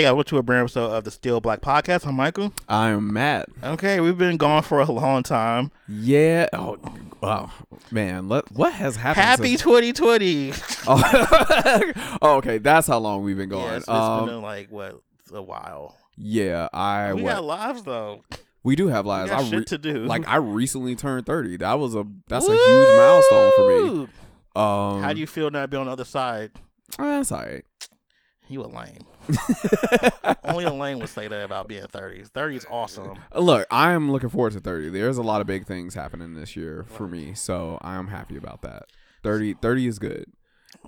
Hey, I went to a brand episode of the Steel Black Podcast. I'm Michael. I'm Matt. Okay, we've been gone for a long time. Yeah. Oh, wow, man. Let, what has happened? Happy since- 2020. oh. oh, okay. That's how long we've been gone. Yeah, it's, it's um, been like what a while. yeah, I we what- got lives though. we do have lives. I shit re- to do. like I recently turned thirty. That was a that's a huge milestone for me. Woo! Um, How do you feel now to be on the other side? That's all right. You a lame. Only a lame would say that about being 30. 30 is awesome. Look, I am looking forward to 30. There's a lot of big things happening this year for me, so I am happy about that. 30 30 is good.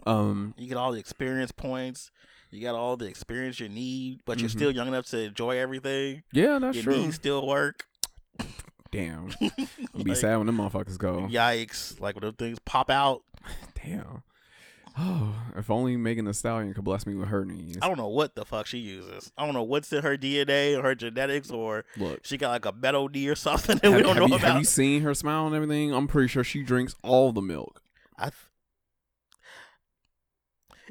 Um You get all the experience points. You got all the experience you need, but you're Mhm. still young enough to enjoy everything. yeah, that's Your true. knees still work. Damn. Be sad when them motherfuckers go. Yikes! Like when those things pop out. Damn. Oh, if only Megan Thee Stallion could bless me with her knees. I don't know what the fuck she uses. I don't know what's in her DNA or her genetics, or Look, she got like a metal knee or something that have, we don't know you, have you seen her smile and everything? I'm pretty sure she drinks all the milk. I th-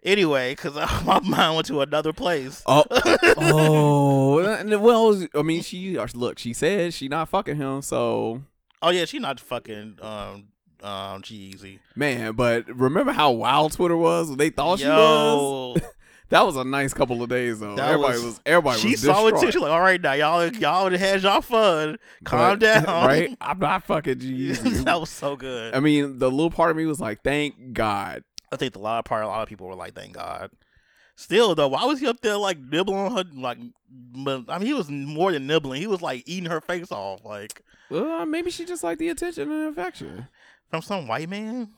anyway, because my mind went to another place. Oh, oh. Well, I mean, she look. She said she not fucking him, so Oh yeah, she not fucking um um G-Eazy. man. But remember how wild Twitter was? They thought she was. That was a nice couple of days though. That everybody was- was, everybody she was saw it too. She's like, all right now, y'all y'all had y'all fun. Calm But- down, right? I'm not fucking G-Eazy. that was so good. I mean, the little part of me was like, thank God. I think the lot of part, a lot of people were like, "Thank God." Still though, why was he up there like nibbling on her? Like, but, I mean, he was more than nibbling. He was like eating her face off, like Uh, maybe she just liked the attention and affection. from some white man.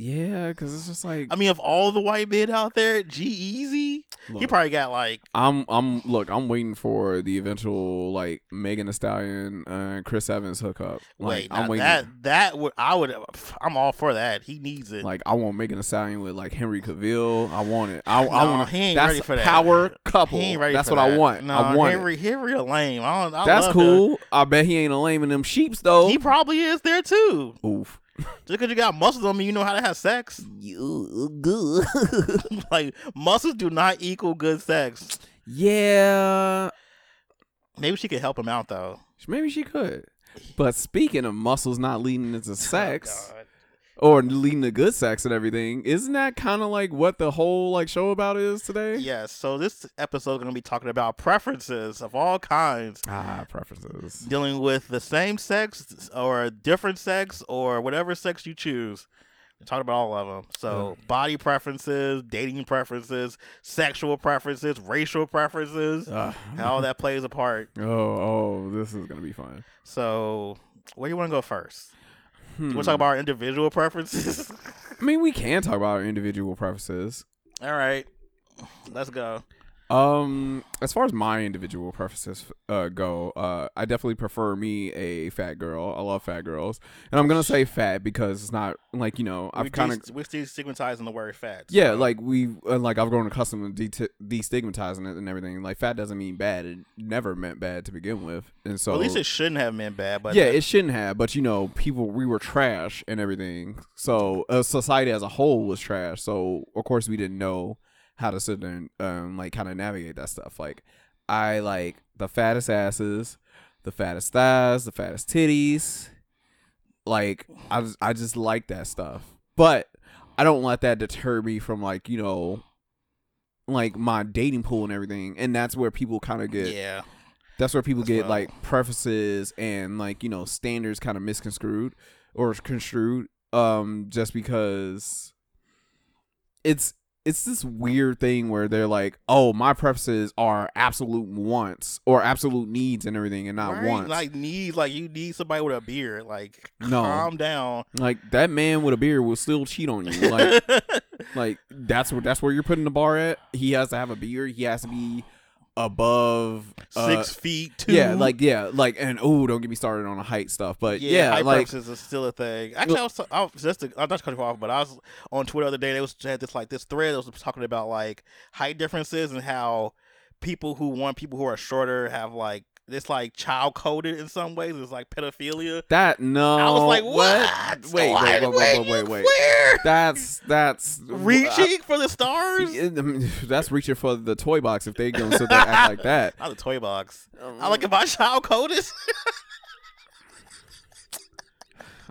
Yeah, because it's just like I mean, of all the white men out there, G-Eazy, he probably got like I'm I'm look, I'm waiting for the eventual like Megan Thee Stallion and Chris Evans hookup. Like wait. I'm waiting. that that would I would I'm all for that. He needs it. like I want Megan Thee Stallion with like Henry Cavill. I want it. I, I want. he ain't that's ready for that. power couple. he ain't ready. that's what I want. No, I want Henry it. Henry a lame. I don't. I That's cool. I bet he ain't a lame in them sheeps though. He probably is there too. Oof. Just because you got muscles on me, you know how to have sex. You good. like muscles do not equal good sex. yeah. Maybe she could help him out though. Maybe she could. But speaking of muscles not leading into oh, sex Oh. Or leading the good sex and everything, isn't that kind of like what the whole like show about is today? Yes. So this episode is going to be talking about preferences of all kinds, Ah, preferences. dealing with the same sex or different sex or whatever sex you choose. We're talking about all of them. So body preferences, dating preferences, sexual preferences, racial preferences, Ah. how all that plays a part. Oh, oh, this is gonna be fun. So where do you want to go first? Hmm. You want to talk about our individual preferences? I mean, we can talk about our individual preferences. all right. Let's go. Um, as far as my individual preferences uh, go, uh, I definitely prefer me a fat girl. I love fat girls, and I'm gonna say fat because it's not like you know I've kind of we're still stigmatizing the word fat. yeah, like we uh, like I've grown accustomed to de- destigmatizing it and everything. Like fat doesn't mean bad; it never meant bad to begin with, and so Well, at least it shouldn't have been bad. But yeah, it shouldn't have. But you know, people we were trash and everything. So uh, society as a whole was trash. So of course we didn't know how to sit there and um, like kind of navigate that stuff. Like I like the fattest asses, the fattest thighs, the fattest titties. Like I just, I just like that stuff. But I don't let that deter me from like you know. Like my dating pool and everything, and that's where people kind of get yeah, that's where people That's get like prefaces and like you know standards kind of misconstrued or construed um just because it's it's this weird thing where they're like oh my preferences are absolute wants or absolute needs and everything and not right? wants Like needs, like you need somebody with a beard. Like No. calm down. like that man with a beard will still cheat on you like like that's where that's where you're putting the bar at he has to have a beard he has to be above uh, Six feet two. Yeah, like yeah, like and oh, don't get me started on the height stuff. But yeah, yeah, like is still a thing. Actually, I was, I was just to, I'm not cutting you off, but I was on Twitter the other day. They was had this like this thread that was talking about like height differences and how people who want people who are shorter have like it's like child coded in some ways. It's like pedophilia. That no. I was like, what? what? Wait, wait, wait, wait, wait, wait. Where? That's that's Reaching for the stars. I- I- that's reaching for the toy box if they gonna sit there act like that. Not the toy box. I um, like if my child coded.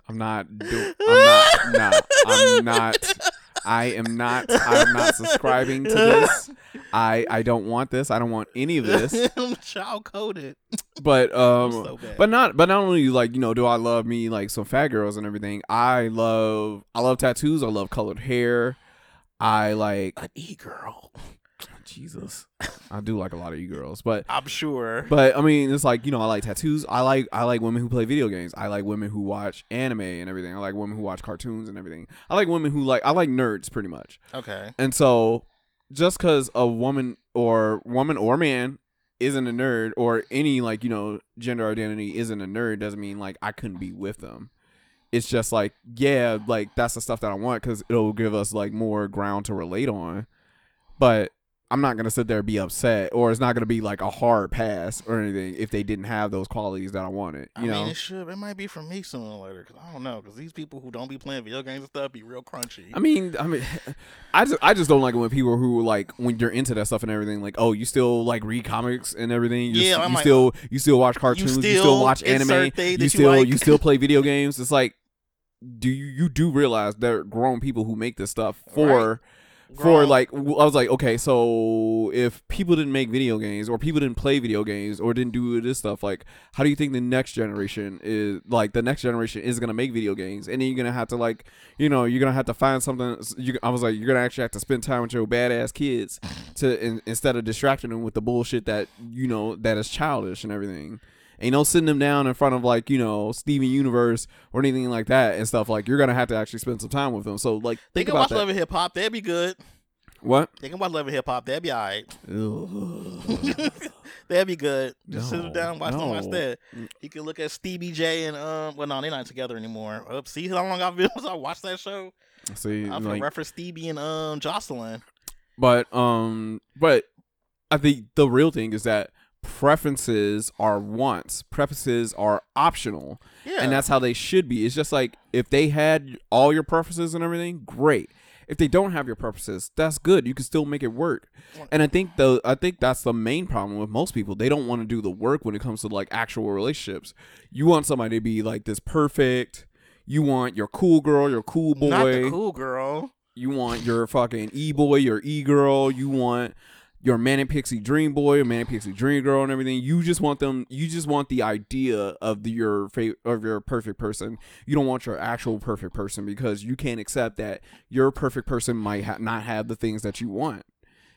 I'm not do- I'm not nah, I'm not I am not I'm not subscribing to this. I I don't want this. I don't want any of this. child coded. But um so but not but not only like, you know, do I love me like some fat girls and everything. I love I love tattoos, I love colored hair. I like An e girl. Jesus. I do like a lot of you girls, but I'm sure. But I mean, it's like you know, I like tattoos. I like I like women who play video games. I like women who watch anime and everything. I like women who watch cartoons and everything. I like women who like I like nerds pretty much. okay. And so, just because a woman or woman or man isn't a nerd or any like you know gender identity isn't a nerd doesn't mean like I couldn't be with them. It's just like yeah, like that's the stuff that I want because it'll give us like more ground to relate on. But I'm not gonna sit there and be upset, or it's not gonna be like a hard pass or anything if they didn't have those qualities that I wanted. I You know, mean, it should. It might be for me sooner or later. Cause I don't know. Cause these people who don't be playing video games and stuff be real crunchy. I mean, I mean, I just I just don't like it when people who like when you're into that stuff and everything. Like, oh, you still like read comics and everything. You Yeah, I'm you like, still you still watch cartoons. You still, still watch anime. insert thing that You you still like. you still play video games. It's like, do you you do realize there are grown people who make this stuff for for like I was like, okay, so if people didn't make video games or people didn't play video games or didn't do this stuff, like how do you think the next generation is like the next generation is gonna make video games? And then you're gonna have to like, you know, you're gonna have to find something. You, I was like, you're gonna actually have to spend time with your badass kids to in, instead of distracting them with the bullshit that you know that is childish and everything. Ain't no sitting them down in front of like you know Steven Universe or anything like that and stuff. Like you're gonna have to actually spend some time with them. So like they think can about watch that. Love and Hip Hop. That'd be good. What? They can watch Love and Hip Hop. That'd be alright. That'd be good. Just sit No, them down and watch them no. instead. You can look at Stevie J and um. Well, no, they're not together anymore. Up, see how long I've been since I watched that show. See, I'm gonna like, reference Stevie and um Joseline. but um, but I think the real thing is that preferences are wants. Preferences are optional, Yeah, and that's how they should be. It's just like if they had all your preferences and everything, great. If they don't have your preferences, that's good. You can still make it work. And I think the I think that's the main problem with most people. They don't want to do the work when it comes to like actual relationships. You want somebody to be like this perfect. You want your cool girl, your cool boy. not the cool girl. You want your fucking e boy, your e girl. You want your manic pixie dream boy, or manic pixie dream girl, and everything. You just want them. You just want the idea of the, your fa- of your perfect person. You don't want your actual perfect person because you can't accept that your perfect person might ha- not have the things that you want.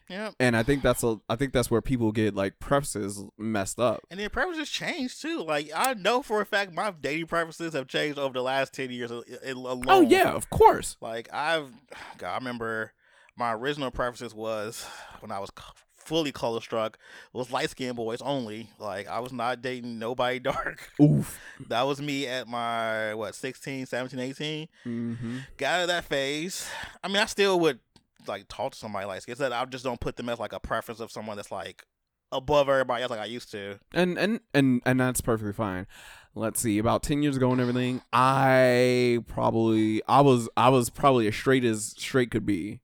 Yeah, And I think that's a. I think that's where people get like preferences messed up. and their preferences change too. Like I know for a fact my dating preferences have changed over the last ten years alone. Oh yeah, of course. Like I've, God, I remember my original preferences was when I was fully color struck was light skinned boys only. Like I was not dating nobody dark. Oof. That was me at my what 16, 17, 18. Mm-hmm. Got out of that phase. I mean, I still would like talk to somebody like skin. I just don't put them as like a preference of someone that's like above everybody else like I used to. and and and and that's perfectly fine. Let's see, about ten years ago and everything, I probably I was I was probably as straight as straight could be,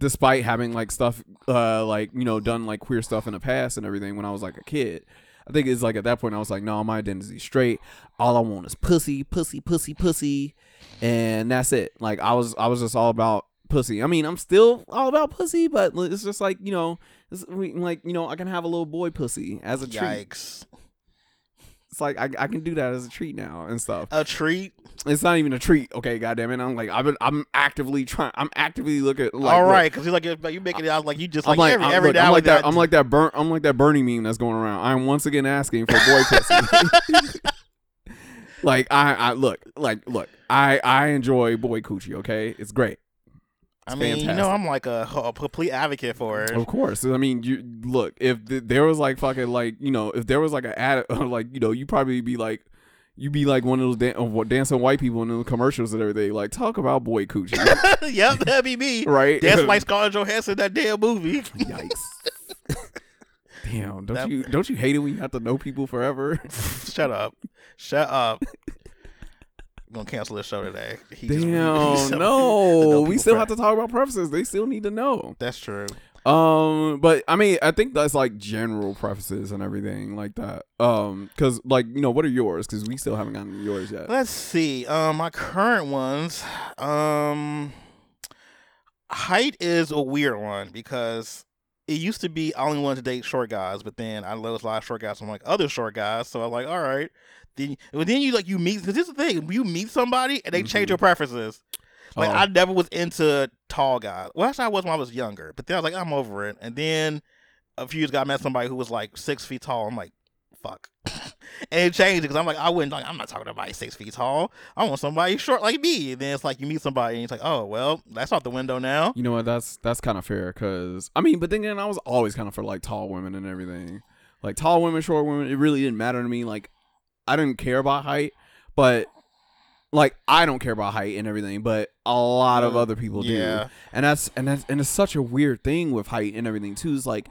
despite having like stuff uh like you know done like queer stuff in the past and everything when I was like a kid. I think it's like at that point I was like, no, my identity's straight. All I want is pussy, pussy, pussy, pussy, and that's it. Like I was I was just all about pussy. I mean, I'm still all about pussy, but it's just like you know, it's like you know, I can have a little boy pussy as a treat Yikes! it's like I, I can do that as a treat now and stuff. A treat. It's not even a treat. Okay, goddamn it. I'm like I've been I'm actively trying. I'm actively looking. Like, All right, because you're like you're, making it out like you just I'm like, like every I'm, every look, I'm like and that. I'm like that burn. I'm like that Bernie meme that's going around. I'm once again asking for boy pussy. like I, I look like look. I I enjoy boy coochie. Okay, it's great. I It's mean, you know. I'm like a, a complete advocate for it. Of course. I mean, you look if th- there was like fucking like you know if there was like an ad like you know you probably be like you be like one of those dan- dancing white people in the commercials and everything. Like talk about boy coochie, yep, that'd be me. right? That's like Scarlett Johansson in that damn movie. Yikes. Damn, don't That- you don't you hate it when you have to know people forever? Shut up. Shut up. I'm gonna cancel this show today. He just- Damn, said- no. We still have to talk about preferences. They still need to know. That's true. Um, but I mean, I think that's like general preferences and everything like that. Um, because like you know, what are yours? Because we still haven't gotten yours yet. Let's see. Um, my current ones. Um, height is a weird one because it used to be I only wanted to date short guys, but then I love a lot of short guys. So I'm like other short guys. So I'm like, all right. Then, but then you like you meet because this is the thing. You meet somebody and they change Mhm. your preferences. Like Oh. I never was into tall guys. Well, actually, I was when I was younger. But then I was like, I'm over it. And then a few years ago, I met somebody who was like six feet tall. I'm like, fuck. and it changed because I'm like, I wouldn't like. I'm not talking to somebody six feet tall. I want somebody short like me. And then it's like you meet somebody and it's like, oh well, that's out the window now. You know what? That's that's kind of fair. Cause I mean, but then again, I was always kind of for like tall women and everything. Like tall women, short women. It really didn't matter to me. Like I didn't care about height, but like I don't care about height and everything. But a lot of Uh, other people do. And that's and that's and it's such a weird thing with height and everything too. It's like,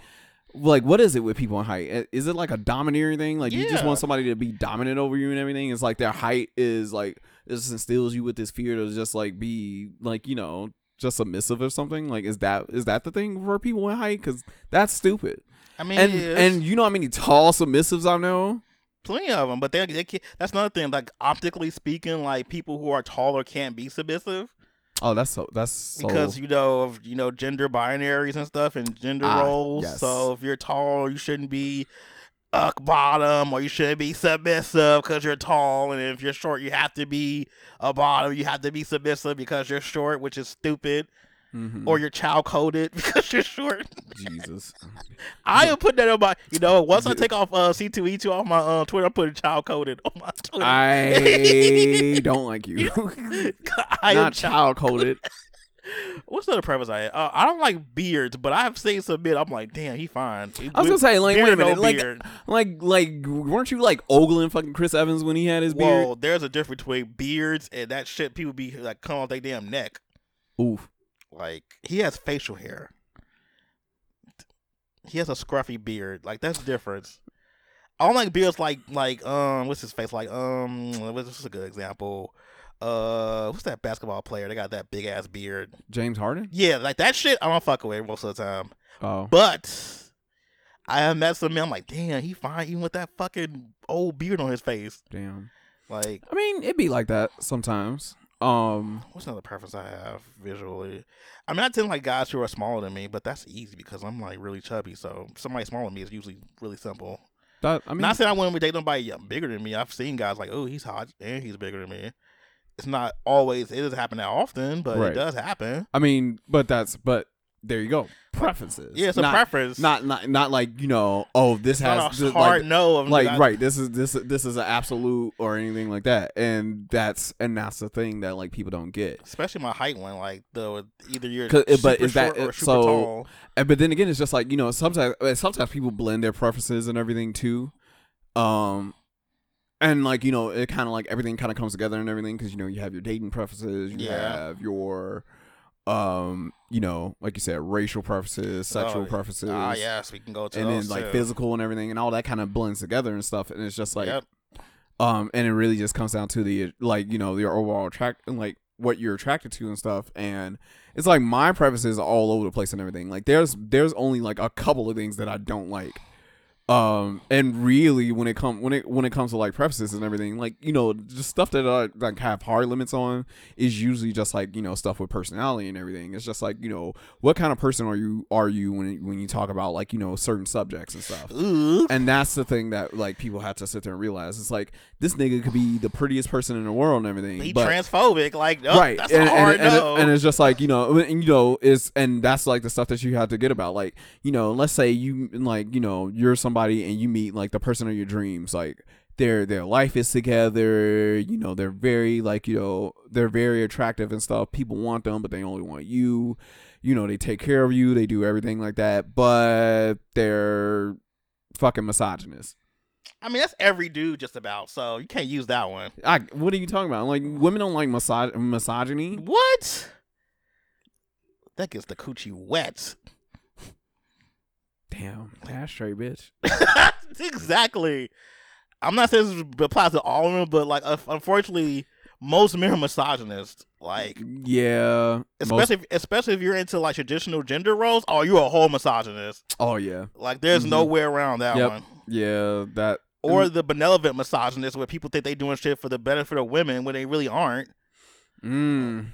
like what is it with people in height? Is it like a domineering thing? Like you just want somebody to be dominant over you and everything? It's like their height is like this instills you with this fear to just like be like you know just submissive or something. Like is that is that the thing for people in height? Because that's stupid. I mean, And and you know how many tall submissives I know? Plenty of them, but they, they can't, that's another thing. Like optically speaking, like people who are taller can't be submissive. Oh, that's so that's so because you know of you know gender binaries and stuff and gender Ah, roles. yes. So if you're tall, you shouldn't be up bottom, or you shouldn't be submissive because you're tall. And if you're short, you have to be a bottom. You have to be submissive because you're short, which is stupid. Mhm. Or you're child coded because you're short. Jesus. I am putting that on my. You know, once I take off uh, C2E2 off my uh, Twitter, I'm putting child coded on my Twitter. I don't like you. I Not child. coded. What's the other preference I had? Uh, I don't like beards, but I've seen some men. I'm like, damn, he fine. I was gonna say, like, wait a Beard, no minute, like, beard. like, like, weren't you like ogling fucking Chris Evans when he had his beard? Whoa, there's a difference between beards and that shit. People be like, come off their damn neck. Oof. Like he has facial hair. He has a scruffy beard. Like that's the difference. I don't like beards like like um what's his face like um what's a good example. Uh, what's that basketball player? They got that big ass beard. James Harden. Yeah, like that shit. I don't fuck with most of the time. Oh, But I have met some men. I'm like, damn, he fine even with that fucking old beard on his face. damn. Like, I mean, it'd be like that sometimes. Um, what's another preference I have visually? I mean, I tend like guys who are smaller than me, but that's easy because I'm like really chubby. So somebody smaller than me is usually really simple. that I mean, Not saying I wouldn't date nobody young- bigger than me. I've seen guys like, oh, he's hot and he's bigger than me. It's not always. It doesn't happen that often, but Right. it does happen. I mean, but that's but there you go. Preferences. Yeah, it's a not, preference. Not not not like you know. Oh, this not has this, hard like, no. Of like I- right this is this this is an absolute or anything like that and that's and that's the thing that like people don't get Especially my height one, like the either you're super but is that- short or super so- tall. and but then again it's just like you know sometimes uh, sometimes people blend their preferences and everything too um and like you know it kind of like everything kind of comes together and everything because you know you have your dating preferences you Yeah. have your um you know like you said racial preferences sexual Oh, preferences Ah, yes, we can go to and then like too. physical and everything and all that kind of blends together and stuff and it's just like Yep. um and it really just comes down to the like you know your overall attract and like what you're attracted to and stuff and it's like my preferences are all over the place and everything like there's there's only like a couple of things that i don't like um and really when it come when it when it comes to like preferences and everything like you know just stuff that i like have hard limits on is usually just like you know stuff with personality and everything it's just like you know what kind of person are you are you when when you talk about like you know certain subjects and stuff Ooh. and that's the thing that like people have to sit there and realize. It's like this nigga could be the prettiest person in the world and everything. He but, transphobic, like oh, right. That's and, hard and, and, and it's just like, you know, and, you know, is and that's like the stuff that you have to get about. Like, you know, let's say you like, you know, you're somebody and you meet like the person of your dreams, like their their life is together, you know, they're very like, you know, they're very attractive and stuff. People want them, but they only want you. You know, they take care of you, they do everything like that, but they're fucking misogynist. I mean, that's every dude just about. So you can't use that one. I what are you talking about? Like women don't like misog- misogyny. What? That gets the coochie wet. Damn, ashtray, bitch. exactly. I'm not saying this applies to all of them, but like, un- unfortunately, most men are misogynist. Like, Yeah. most- especially if, especially if you're into like traditional gender roles. Oh, you're a whole misogynist. oh yeah. Like, there's no Mhm. way around that Yep. one. Yeah. That. Or the benevolent misogynist, where people think they're doing shit for the benefit of women when they really aren't. Mm,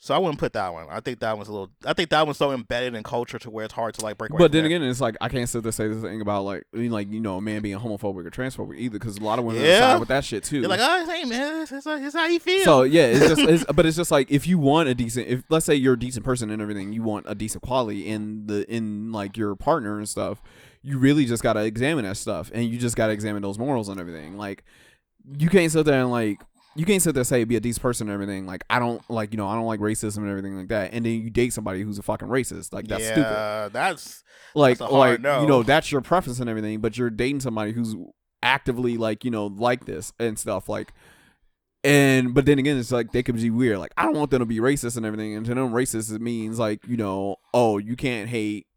So I wouldn't put that one. I think that one's a little. I think that one's so embedded in culture to where it's hard to like break. away but then that. again, it's like I can't sit there and say this thing about like like you know a man being homophobic or transphobic either because a lot of women Yeah. side with that shit too. They're like, oh, hey man, it's how you feel. So yeah, it's just, it's, but it's just like if you want a decent, if let's say you're a decent person and everything, you want a decent quality in the in like your partner and stuff. You really just gotta examine that stuff, and you just gotta examine those morals and everything. Like you can't sit there and like you can't sit there and say be a decent person and everything. Like I don't like you know I don't like racism and everything like that, and then you date somebody who's a fucking racist. Like that's yeah, stupid. that's Like that's like no. you know that's your preference and everything, but you're dating somebody who's actively like you know like this and stuff like and but then again it's like they could be weird like i don't want them to be racist and everything and to them racist it means like you know oh you can't hate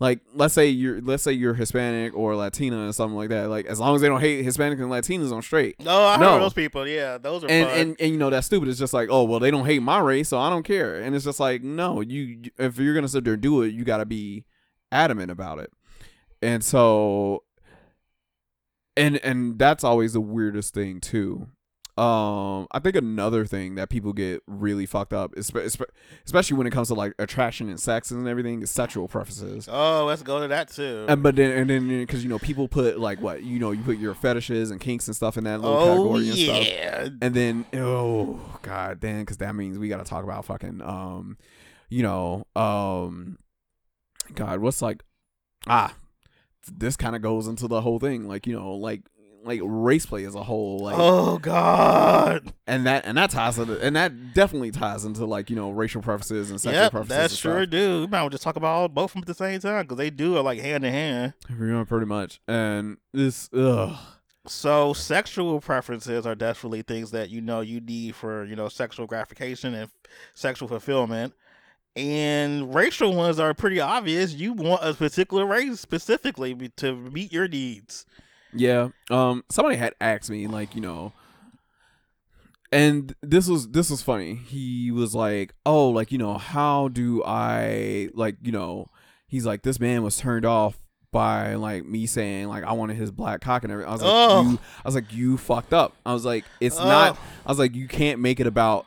like let's say you're let's say you're hispanic or latina or something like that like as long as they don't hate hispanic and latinos i'm straight No, I heard No. those people. Yeah, those are and, fun. and and you know that's stupid it's just like oh well they don't hate my race so i don't care and it's just like no you you- if you're gonna sit there and do it you gotta be adamant about it and so and and that's always the weirdest thing too um i think another thing that people get really fucked up is especially when it comes to like attraction and sex and everything is sexual preferences. Oh, let's go to that too. and but then and then because you know people put like what you know you put your fetishes and kinks and stuff in that little oh category and stuff. and then oh god then because that means we got to talk about fucking um you know um god what's like ah this kind of goes into the whole thing like you know like like race play as a whole like oh god. and that and that ties into and that definitely ties into like you know racial preferences and sexual Yep, preferences that's and sure stuff. do. We might well just talk about all, both of them at the same time because they do are like hand in hand. Yeah, pretty much and this ugh So sexual preferences are definitely things that you know you need for you know sexual gratification and sexual fulfillment. And racial ones are pretty obvious. You want a particular race specifically to meet your needs. Yeah. Um somebody had asked me like, you know, and this was this was funny. He was like, "Oh, like, you know, how do I like, you know, he's like this man was turned off by like me saying like I wanted his black cock and everything." I was like, Oh. "You I was like, "You fucked up." I was like, "It's not. I was like, "You can't make it about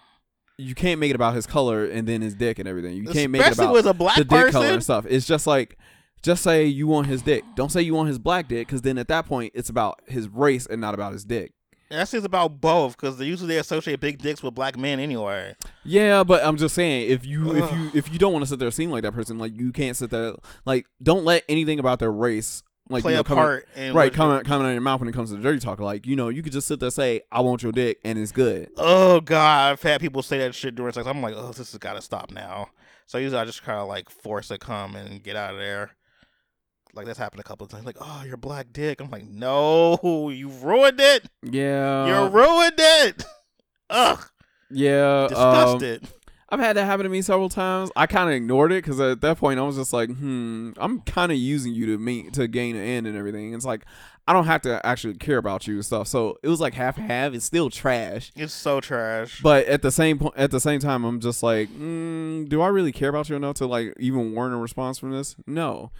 you can't make it about his color and then his dick and everything. You can't make it about with a black the dick color and stuff. It's just like, just say you want his dick. Don't say you want his black dick, because then at that point it's about his race and not about his dick. That's just about both because usually they associate big dicks with black men anyway. Yeah, but I'm just saying, if you if you if you don't want to sit there seem like that person, like you can't sit there like don't let anything about their race like play you know, a come out- part in right what- coming coming out of your mouth when it comes to the dirty talk. Like you know, you could just sit there and say I want your dick and it's good. Oh god, I've had people say that shit during sex. I'm like, oh, this has got to stop now. So usually I just kind of like force a come and get out of there. Like that's happened a couple of times. Like, oh, your black dick. I'm like, no, you ruined it. Yeah, you ruined it. Ugh, yeah. um, disgusted. I've had that happen to me several times. I kind of ignored it because at that point I was just like, hmm, I'm kind of using you to me to gain an end and everything. It's like I don't have to actually care about you and stuff. So it was like half half. It's still trash. it's so trash. But at the same point, at the same time, I'm just like, mm, do I really care about you enough to like even warrant a response from this? No.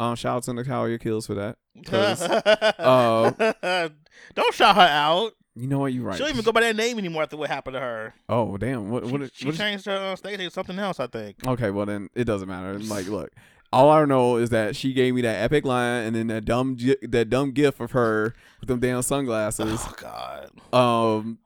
Um, shout out to Natalia Kills for that. 'cause, Don't shout her out. you know what? You're right. She don't even go by that name anymore after what happened to her. oh damn! What? What? She what changed her uh, stage to something else, I think. Okay, well then it doesn't matter. Like, look, all I know is that she gave me that epic line, and then that dumb, that dumb gif of her with them damn sunglasses. Oh God. Um,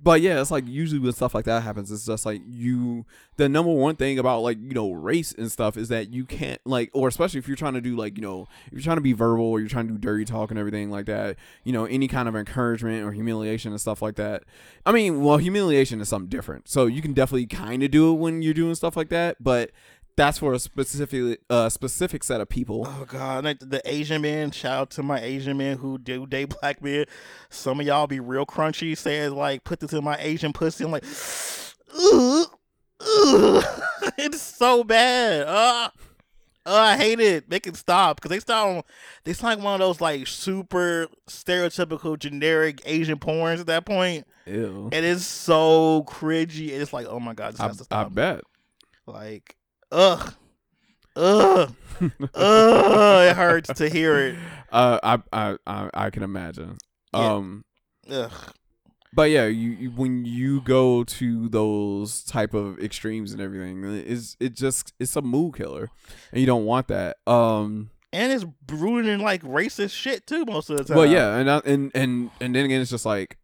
but yeah, it's like usually when stuff like that happens, it's just like you. The number one thing about like you know race and stuff is that you can't like, or especially if you're trying to do like you know if you're trying to be verbal or you're trying to do dirty talk and everything like that. You know, any kind of encouragement or humiliation and stuff like that. I mean, well, humiliation is something different, so you can definitely kind of do it when you're doing stuff like that, but. That's for a specific uh, specific set of people. Oh God, like the Asian men. Shout out to my Asian men who do date black men. Some of y'all be real crunchy, saying like, "Put this in my Asian pussy." I'm like, ugh, ugh. it's so bad. Uh, Oh, I hate it. Make it stop because they sound they sound like one of those like super stereotypical generic Asian porns at that point. Ew. It is so cringy. It's like, oh my god, this I, has to stop. I bet. Like, ugh, ugh, ugh. It hurts to hear it. Uh, I, I, I, I can imagine. Yeah. Um, Ugh. but yeah, you, you when you go to those type of extremes and everything, is it just it's a mood killer, and you don't want that. Um, And it's in like racist shit too most of the time. well, yeah, and I, and and and then again, it's just like,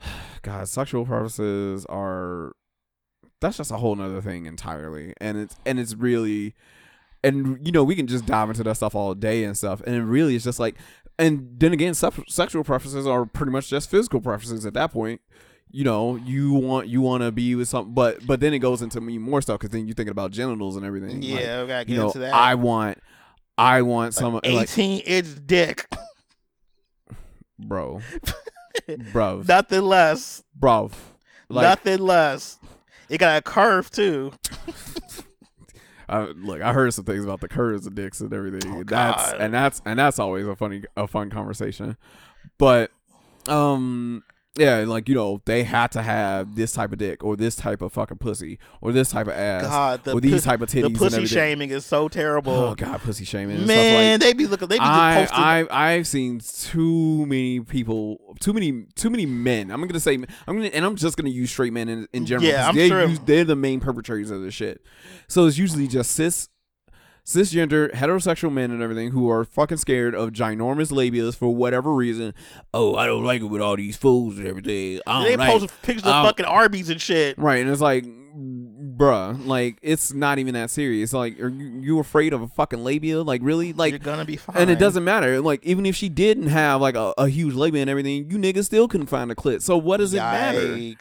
God, sexual preferences are that's just a whole nother thing entirely, and it's and it's really, and you know, we can just dive into that stuff all day and stuff, and it really is just like, and then again, se- sexual preferences are pretty much just physical preferences at that point. You know, you want you want to be with something, but but then it goes into me more stuff because then you're thinking about genitals and everything. Like, Yeah, we gotta get you know, into that. I want, I want some like, 18 inch dick. bro, bro, Nothing less. bro, like, Nothing less. It got a curve too. I, look, I heard some things about the curves of dicks and everything. Oh, that's God. and that's and that's always a funny a fun conversation. But um yeah, like you know, they had to have this type of dick or this type of fucking pussy or this type of ass God, the or these type of titties the pussy shaming is so terrible. Oh god, pussy shaming Man, like they be looking. They be I, posting. I I've seen too many people, too many, too many men. I'm gonna say, I'm gonna, and I'm just gonna use straight men in, in general. Yeah, I'm they're, sure- us- they're the main perpetrators of this shit. So it's usually just cis, cisgender, heterosexual men and everything who are fucking scared of ginormous labias for whatever reason. Oh, I don't like it with all these fools and everything. I they like. post pictures of fucking Arby's and shit. Right, and it's like, bruh, like it's not even that serious. Like, are you, afraid of a fucking labia? Like, really? Like, You're gonna be fine. and it doesn't matter. Like even if she didn't have like a, a huge labia and everything, you niggas still couldn't find a clit. So what does it matter?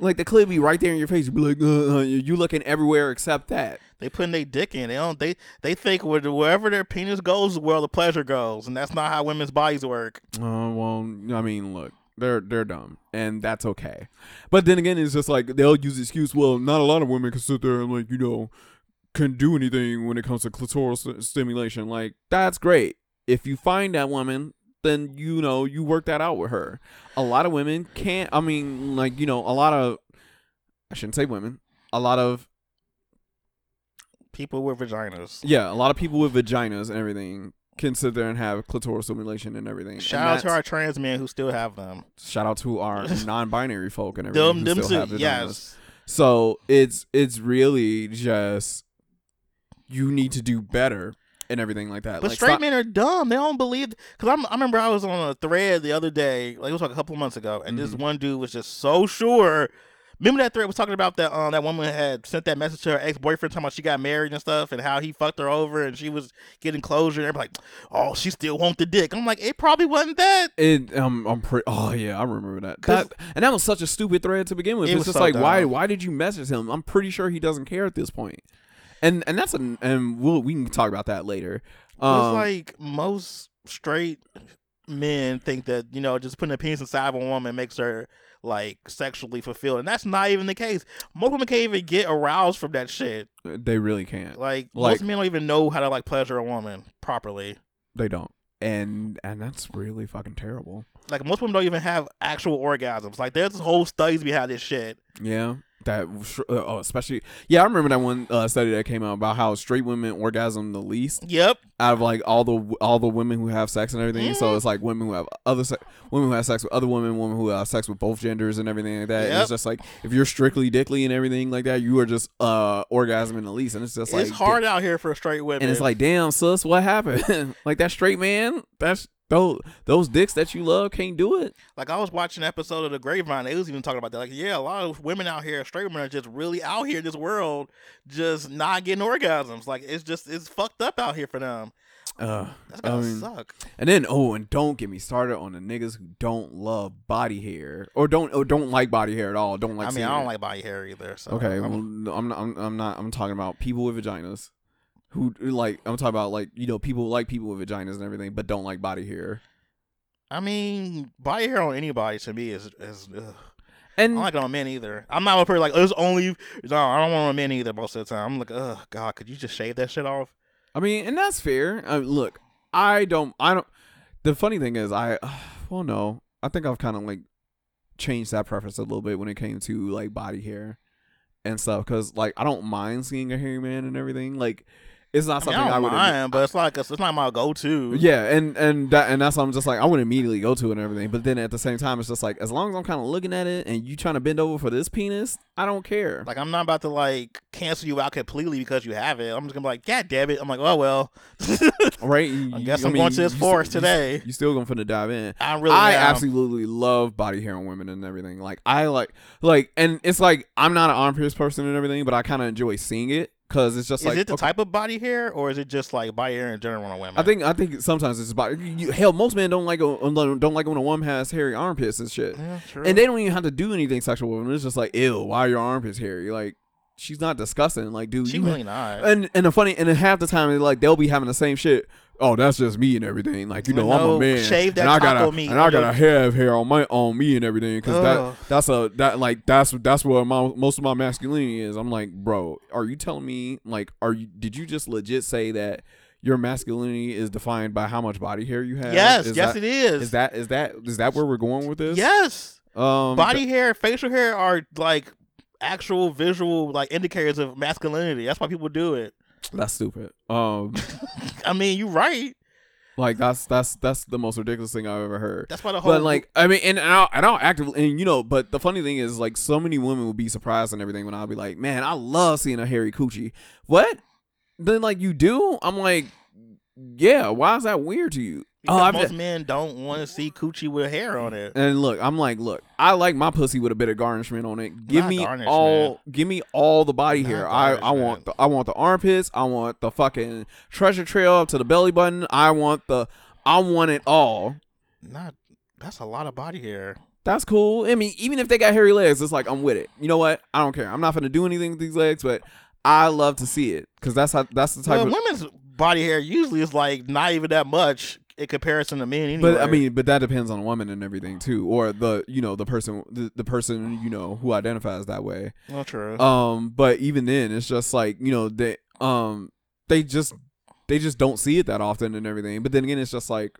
Like the clit be right there in your face. You be like, uh, uh, you looking everywhere except that. They putting their dick in. They don't. They they think where- wherever their penis goes where the pleasure goes, and that's not how women's bodies work. Oh well, I mean, look, they're they're dumb, and that's okay. But then again, it's just like they'll use the excuse. Well, not a lot of women can sit there and like you know can do anything when it comes to clitoral st- stimulation. Like that's great. If you find that woman, then you know you work that out with her. A lot of women can't. I mean, like you know, a lot of I shouldn't say women. A lot of People with vaginas. yeah, a lot of people with vaginas and everything can sit there and have clitoral stimulation and everything. And Shout out to our trans men who still have them. shout out to our non-binary folk and everything. Them, who them still have. Yes. So it's it's really just you need to do better and everything like that. But like, straight stop- men are dumb. They don't believe. Because I remember I was on a thread the other day, like it was like a couple months ago, and this Mhm. one dude was just so sure. Remember that thread was talking about that um that woman had sent that message to her ex boyfriend talking about she got married and stuff and how he fucked her over and she was getting closure and everybody like, oh she still want the dick. I'm like it probably wasn't that. It um I'm pretty oh yeah I remember that that and that was such a stupid thread to begin with It it's was just so like why dumb. why did you message him I'm pretty sure he doesn't care at this point. point and and that's an and we'll we can talk about that later um, it's like most straight men think that you know just putting a penis inside of a woman makes her like sexually fulfilled, and that's not even the case. Most women can't even get aroused from that shit. they really can't Like, Like- most men don't even know how to like pleasure a woman properly. they don't and and that's really fucking terrible Like most women don't even have actual orgasms. Like there's whole studies behind this shit. Yeah, that uh, oh, especially yeah. I remember that one uh, study that came out about how straight women orgasm the least Yep. out of like all the all the women who have sex and everything. So Mhm. it's like women who have other se- women who have sex with other women, women who have sex with both genders and everything like that. Yep. It's just like if you're strictly dickly and everything like that, you are just uh orgasming the least, and it's just like it's hard out here for a straight women. and it's like damn sus, what happened? like that straight man, that's those those dicks that you love can't do it. Like I was watching an episode of The Grapevine. They was even talking about that. Like, yeah, a lot of women out here, straight women, are just really out here in this world, just not getting orgasms. Like it's just it's fucked up out here for them. Uh, That's gonna mean, suck. And then oh, and don't get me started on the niggas who don't love body hair or don't or don't like body hair at all. Don't like. I mean, I don't like body hair either. So Okay, I'm- I'm not. I'm, I'm not. I'm talking about people with vaginas, who like. I'm talking about like you know people like people with vaginas and everything, but don't like body hair. I mean, body hair on anybody to me is is. Ugh. And I And don't like on men either. I'm not a person like it's only. No, I don't want on men either. Most of the time, I'm like, oh god, could you just shave that shit off? I mean, and that's fair. I mean, look, I don't, I don't. The funny thing is, I, well, no, I think I've kind of like changed that preference a little bit when it came to like body hair and stuff. Because like, I don't mind seeing a hairy man and everything. Like, it's not I, mean, something I I, would. mind, but it's like it's not my go-to. Yeah, and and that and that's why I'm just like I would immediately go to it and everything. But then at the same time, it's just like as long as I'm kind of looking at it and you trying to bend over for this penis, I don't care. Like I'm not about to like cancel you out completely because you have it. I'm just gonna be like, God damn it. I'm like, oh well. right? I guess I'm going to this you forest still- today. You, you still going to finna dive in. I really I am. absolutely love body hair on women and everything. Like I like like and it's like I'm not an arm pierce person and everything, but I kind of enjoy seeing it because it's just Is like it the okay, type of body hair or is it just like body hair in general on women? I think I think sometimes it's about you, hell. Most men don't like a, don't like when a woman has hairy armpits and shit, yeah, and they don't even have to do anything sexual with them. It's just like ew, why are your armpits hairy? Like she's not disgusting. Like dude, she you really not. and and the funny and then half the time like they'll be having the same shit. Oh, that's just me and everything. Like you know, I'm a man, shave that and I gotta meat and I gotta have hair on my on me and everything because that that's a that like that's that's where my most of my masculinity is. I'm like, bro, are you telling me like are you did you just legit say that your masculinity is defined by how much body hair you have? yes, is yes that, it is. Is that is that is that where we're going with this? yes. Um, Body hair, facial hair are like actual visual like indicators of masculinity. That's why people do it. that's stupid. Um, I mean, you're right. like that's that's that's the most ridiculous thing I've ever heard. That's why the whole But like, I mean, and, I'll, and I'll actively, and you know, but the funny thing is, like, so many women will be surprised and everything when I'll be like, man, I love seeing a hairy coochie. What? Then like you do? I'm like, yeah. Why is that weird to you? because oh, I've most been- men don't want to see coochie with hair on it. and look, I'm like, look, I like my pussy with a bit of garnishment on it. Give Not me garnishment. all, give me all the body Not hair. I, I want the, I want the armpits. I want the fucking treasure trail up to the belly button. I want the, I want it all. Not that's a lot of body hair. That's cool. I mean, even if they got hairy legs, it's like I'm with it. You know what? I don't care. I'm not gonna do anything with these legs, but I love to see it because that's how that's the type Well, of. women's body hair usually is like not even that much in comparison to men. Anyway. But I mean, but that depends on the woman and everything too, or the you know the person the, the person you know who identifies that way. well, true. Um, but even then, it's just like you know they um they just they just don't see it that often and everything. But then again, it's just like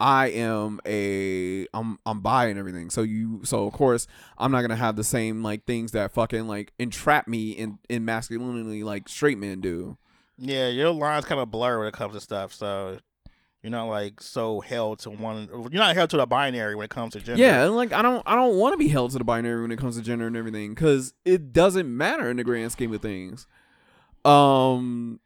I am a I'm I'm bi and everything. So you so of course I'm not gonna have the same like things that fucking like entrap me in in masculinity like straight men do. Yeah, your lines kind of blur when it comes to stuff. So you're not like so held to one. You're not held to the binary when it comes to gender. Yeah, and like I don't I don't want to be held to the binary when it comes to gender and everything because it doesn't matter in the grand scheme of things. Um,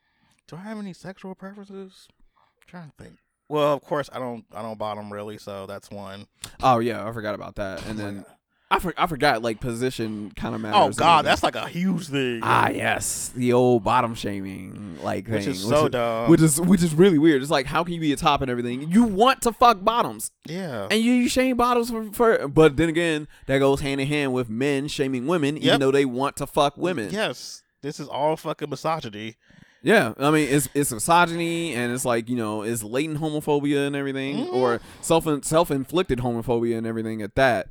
Do I have any sexual preferences? I'm trying to think. Well, of course I don't. I don't bottom really, so that's one. oh yeah, I forgot about that, and then I for, I forgot like position kind of matters. oh God, that's like a huge thing. ah yes, the old bottom shaming like thing, which is so which dumb. which is which is really weird. It's like how can you be a top and everything? You want to fuck bottoms, yeah. and you, you shame bottoms for, for. But then again, that goes hand in hand with men shaming women, even though they want to fuck women. Yes, this is all fucking misogyny. Yeah, I mean it's it's misogyny and it's like you know it's latent homophobia and everything, Mhm. or self self inflicted homophobia and everything at that.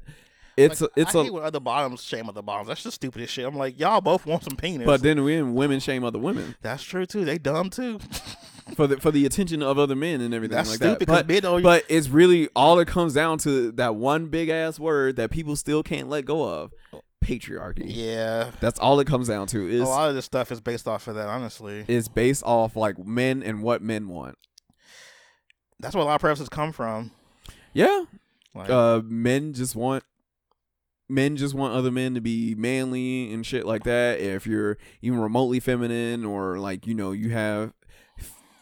It's Like, a, it's I a hate when other bottoms shame other bottoms. That's just stupidest shit. I'm like, y'all both want some penis. but then when women shame other women that's true too. They dumb too. for the for the attention of other men and everything That's like stupid that. But, don't. but it's really all it comes down to that one big ass word that people still can't let go of, patriarchy. yeah, That's all it comes down to. Is a lot of this stuff is based off of that. Honestly, is based off like men and what men want. that's where a lot of preferences come from. Yeah, Like, uh men just want men just want other men to be manly and shit like that. If you're even remotely feminine or like you know you have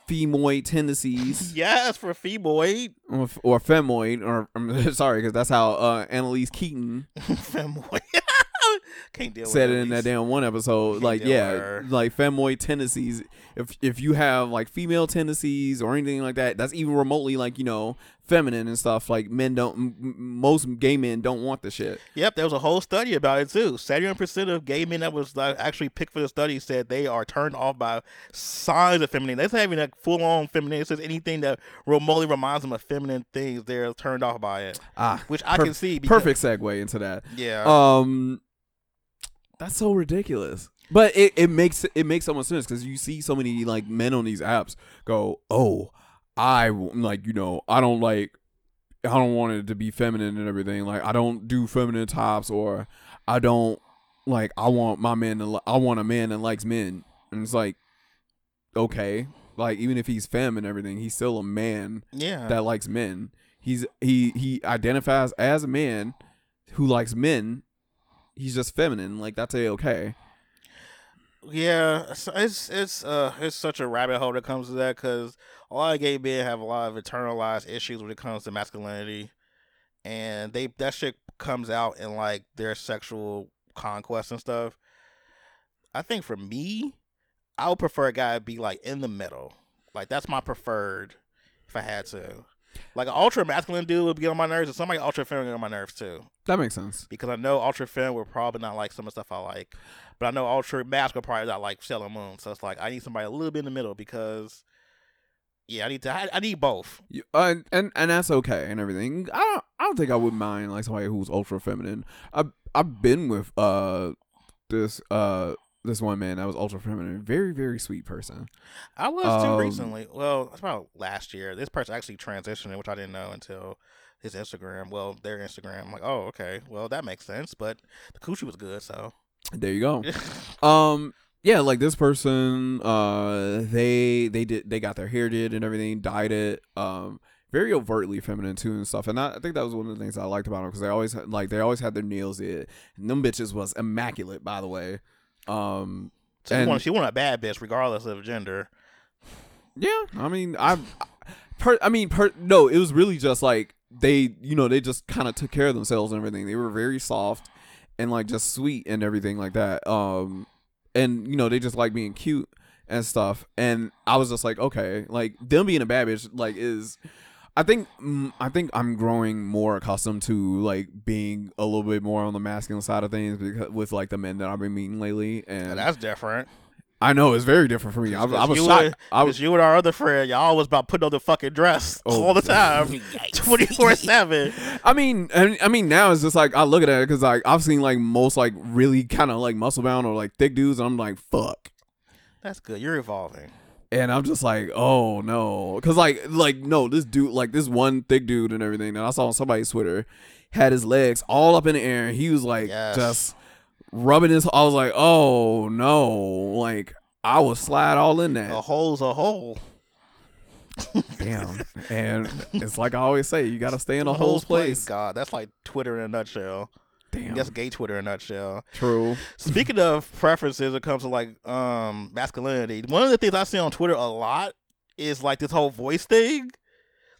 femoid tendencies. Yes, for femoid, or, or femoid or I'm sorry because that's how uh annalise keating femoid. Can't deal said with it in that damn one episode Can't like yeah like femoid tendencies if if you have like female tendencies or anything like that that's even remotely like you know feminine and stuff like men don't m- most gay men don't want the shit Yep, there was a whole study about it too. Seventy-one percent of gay men that was like, actually picked for the study said they are turned off by signs of femininity. They're not even like full-on feminine. It says anything that remotely reminds them of feminine things, they're turned off by it. ah Which I Per- can see. Because, perfect segue into that Yeah. Um, that's so ridiculous. But it, it makes it makes so much sense because you see so many like men on these apps go, oh, I like you know I don't like I don't want it to be feminine and everything. Like I don't do feminine tops or I don't like I want my man to li- I want a man that likes men and it's like okay like even if he's femme and everything he's still a man Yeah. that likes men. He's he he identifies as a man who likes men. He's just feminine. Like that's a okay. Yeah, it's it's uh it's such a rabbit hole that comes to that because a lot of gay men have a lot of internalized issues when it comes to masculinity, and they that shit comes out in like their sexual conquest and stuff. I think for me, I would prefer a guy to be like in the middle, like that's my preferred if I had to. Like an ultra masculine dude would be on my nerves, and somebody ultra feminine on my nerves too That makes sense. because I know Ultra Fem will probably not like some of the stuff I like, but I know Ultra masculine probably not like Sailor Moon. So it's like I need somebody a little bit in the middle because, yeah, I need to. I, I need both. You- uh, and and that's okay and everything. I don't I don't think I would mind like somebody who's ultra feminine. I've I've been with uh this uh this one man that was ultra feminine, very very sweet person. I was too Um, recently. Well, it's about last year. This person actually transitioned, which I didn't know until his Instagram. Well, their Instagram. I'm like, oh, okay. Well, that makes sense. But the coochie was good, so. There you go. Um yeah, like this person, uh, they they did they got their hair did and everything, dyed it, um, very overtly feminine too and stuff. And I, I think that was one of the things I liked about them because they always had, like they always had their nails did, and them bitches was immaculate, by the way. Um, So she And- she want a bad bitch, regardless of gender. yeah, I mean, I, per, I mean, per, no, it was really just like they, you know, they just kind of took care of themselves and everything. They were very soft and like just sweet and everything like that. Um, and you know, they just like being cute and stuff. And I was just like, okay, like them being a bad bitch, like is. I think mm, I think I'm growing more accustomed to like being a little bit more on the masculine side of things because with like the men that I've been meeting lately, and That's different. I know it's very different for me. I, I was you shocked. and- I was you and our other friend, y'all was about putting on the fucking dress Oh. all the time, twenty four seven. I mean, I I mean, now it's just like I look at it because like I've seen like most like really kind of like muscle bound or like thick dudes, and I'm like, fuck, That's good. You're evolving. And I'm just like, oh no, because like like no, this dude like this one thick dude and everything that I saw on somebody's Twitter had his legs all up in the air, and he was like Yes. just rubbing his. I was like, oh no, like I was slide all in that. A hole's a hole. Damn, and it's like I always say, you gotta stay in a hole's place. God, that's like Twitter in a nutshell. Damn, That's gay Twitter in a nutshell. true. Speaking of preferences, it comes to like um masculinity. One of the things I see on Twitter a lot is like this whole voice thing.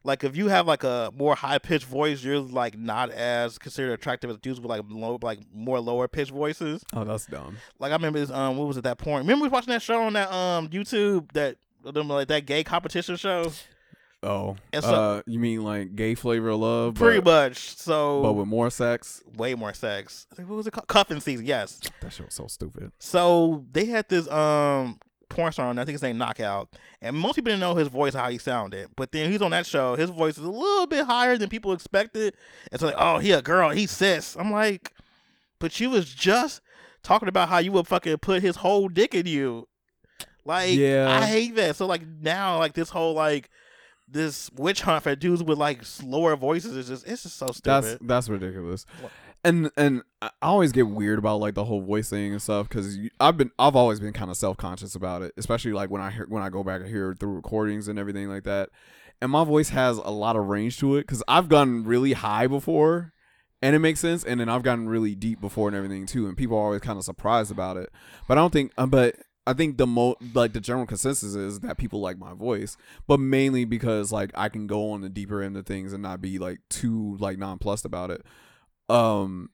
Like if you have like a more high pitched voice, you're like not as considered attractive as dudes with like low, like more lower pitched voices. Oh, that's dumb. Like I remember this um what was it that porn? Remember we was watching that show on that um YouTube that them like that gay competition show? Oh, so- uh, you mean like gay flavor of love, Pretty but, much. So but with more sex? way more sex. What was it called? Cuffing season, yes. That shit was so stupid. So they had this um porn star on, I think his name Knockout. And most people didn't know his voice, how he sounded. But then he's on that show, his voice is a little bit higher than people expected. It's like, oh, he a girl, he cis. I'm like, but you was just talking about how you would fucking put his whole dick in you. Like, Yeah. I hate that. So like now, like this whole like this witch hunt for dudes with like slower voices is just it's just so stupid. That's that's ridiculous. And and I always get weird about like the whole voice thing and stuff because I've been I've always been kind of self conscious about it, especially like when I hear when I go back and hear through recordings and everything like that. And my voice has a lot of range to it because I've gotten really high before, and it makes sense. And then I've gotten really deep before and everything too. And people are always kind of surprised about it. But I don't think. Uh, but I think the mo like the general consensus is that people like my voice, but mainly because like I can go on the deeper end of things and not be like too like nonplussed about it. Um,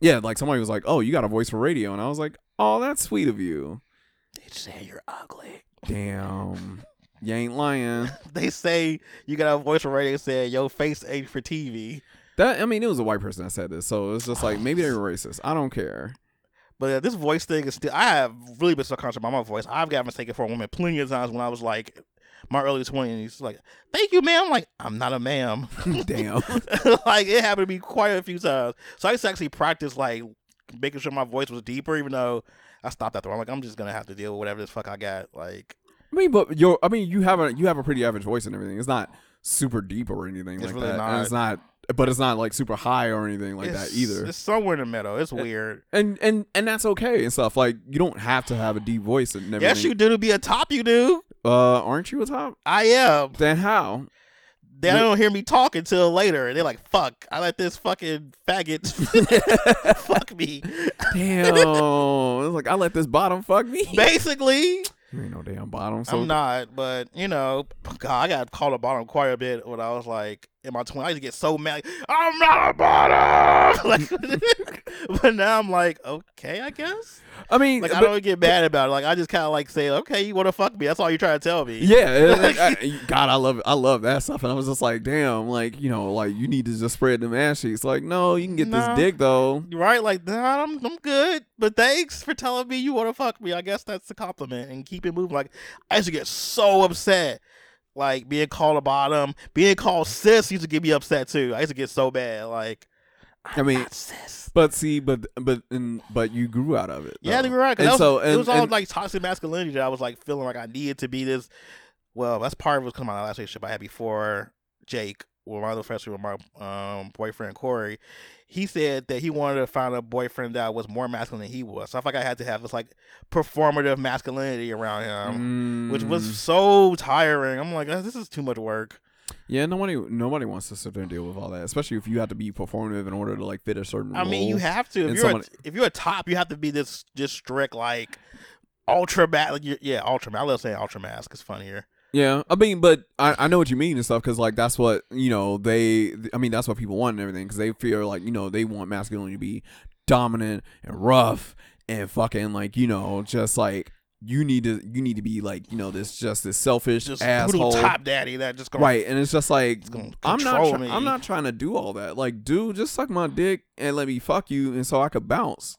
yeah, like somebody was like, "Oh, you got a voice for radio," and I was like, "Oh, that's sweet of you." they say you're ugly. Damn, you ain't lying. they say you got a voice for radio Said your face ain't for TV. That I mean, it was a white person that said this, so it's just like maybe they're racist. I don't care. But uh, this voice thing is still. I have really been subconscious about my voice. I've got mistaken for a woman plenty of times when I was like my early twenties. Like, thank you, ma'am. I'm like, I'm not a ma'am. Damn. like it happened to me quite a few times. So I used to actually practice like making sure my voice was deeper, even though I stopped after. I'm like, I'm just gonna have to deal with whatever this fuck I got. Like, I mean, but you're. I mean, you have a you have a pretty average voice and everything. It's not super deep or anything It's like really that. And it's not. But it's not like super high or anything like that either. It's somewhere in the middle. It's weird. And and and that's okay and stuff. Like you don't have to have a deep voice and everything. Yes, you do to be a top. You do. Uh, aren't you a top? I am. Then how? They You- don't hear me talk until later. And they're like, "Fuck! I let this fucking faggot fuck me." Damn. it's like I let this bottom fuck me. Basically, You ain't no damn bottom. So I'm not. But you know, God, I got called a bottom quite a bit when I was like in my 20s. I used to get so mad. I'm not a bottom. like, but now I'm like, okay, I guess. I mean, Like I but- don't get mad about it. Like I just kind of like say, okay, you want to fuck me? That's all you're trying to tell me. Yeah, it- I- God, I love it. I love that stuff. And I was just like, damn, like you know, like you need to just spread them ass cheeks. Like, no, you can get Nah. this dick though. Right, like nah, I'm I'm good, but thanks for telling me you want to fuck me. I guess that's a compliment, and keep it moving. Like I used to get so upset, like being called a bottom, being called sis used to get me upset too. I used to get so bad, like I mean, not sis. but see, but but and but you grew out of it. Yeah, though. you're right. 'cause And was, so it was all and- like toxic masculinity that I was like feeling like I needed to be this. Well, that's part of it was because my last relationship I had before Jake, with my other friendship with my um, boyfriend Corey. He said that he wanted to find a boyfriend that was more masculine than he was. So I felt like I had to have this like performative masculinity around him, which was Mm. so tiring. I'm like, "Uh, this is too much work. yeah. Nobody nobody wants to sit there and deal with all that, especially if you have to be performative in order to like fit a certain. I mean, you have to. If you're someone- a, if you're a top, you have to be this just strict like ultra mask. Like, yeah, ultra. I love saying ultra mask. It's funnier. Yeah, I mean, but I, I know what you mean and stuff because like that's what you know they. I mean, that's what people want and everything because they feel like you know they want masculinity to be dominant and rough and fucking like you know just like you need to you need to be like you know this just this selfish Just asshole. top daddy that just gonna Right, and it's just like I'm not. try- I'm not trying to do all that. Like, dude, just suck my dick and let me fuck you, and so I could bounce.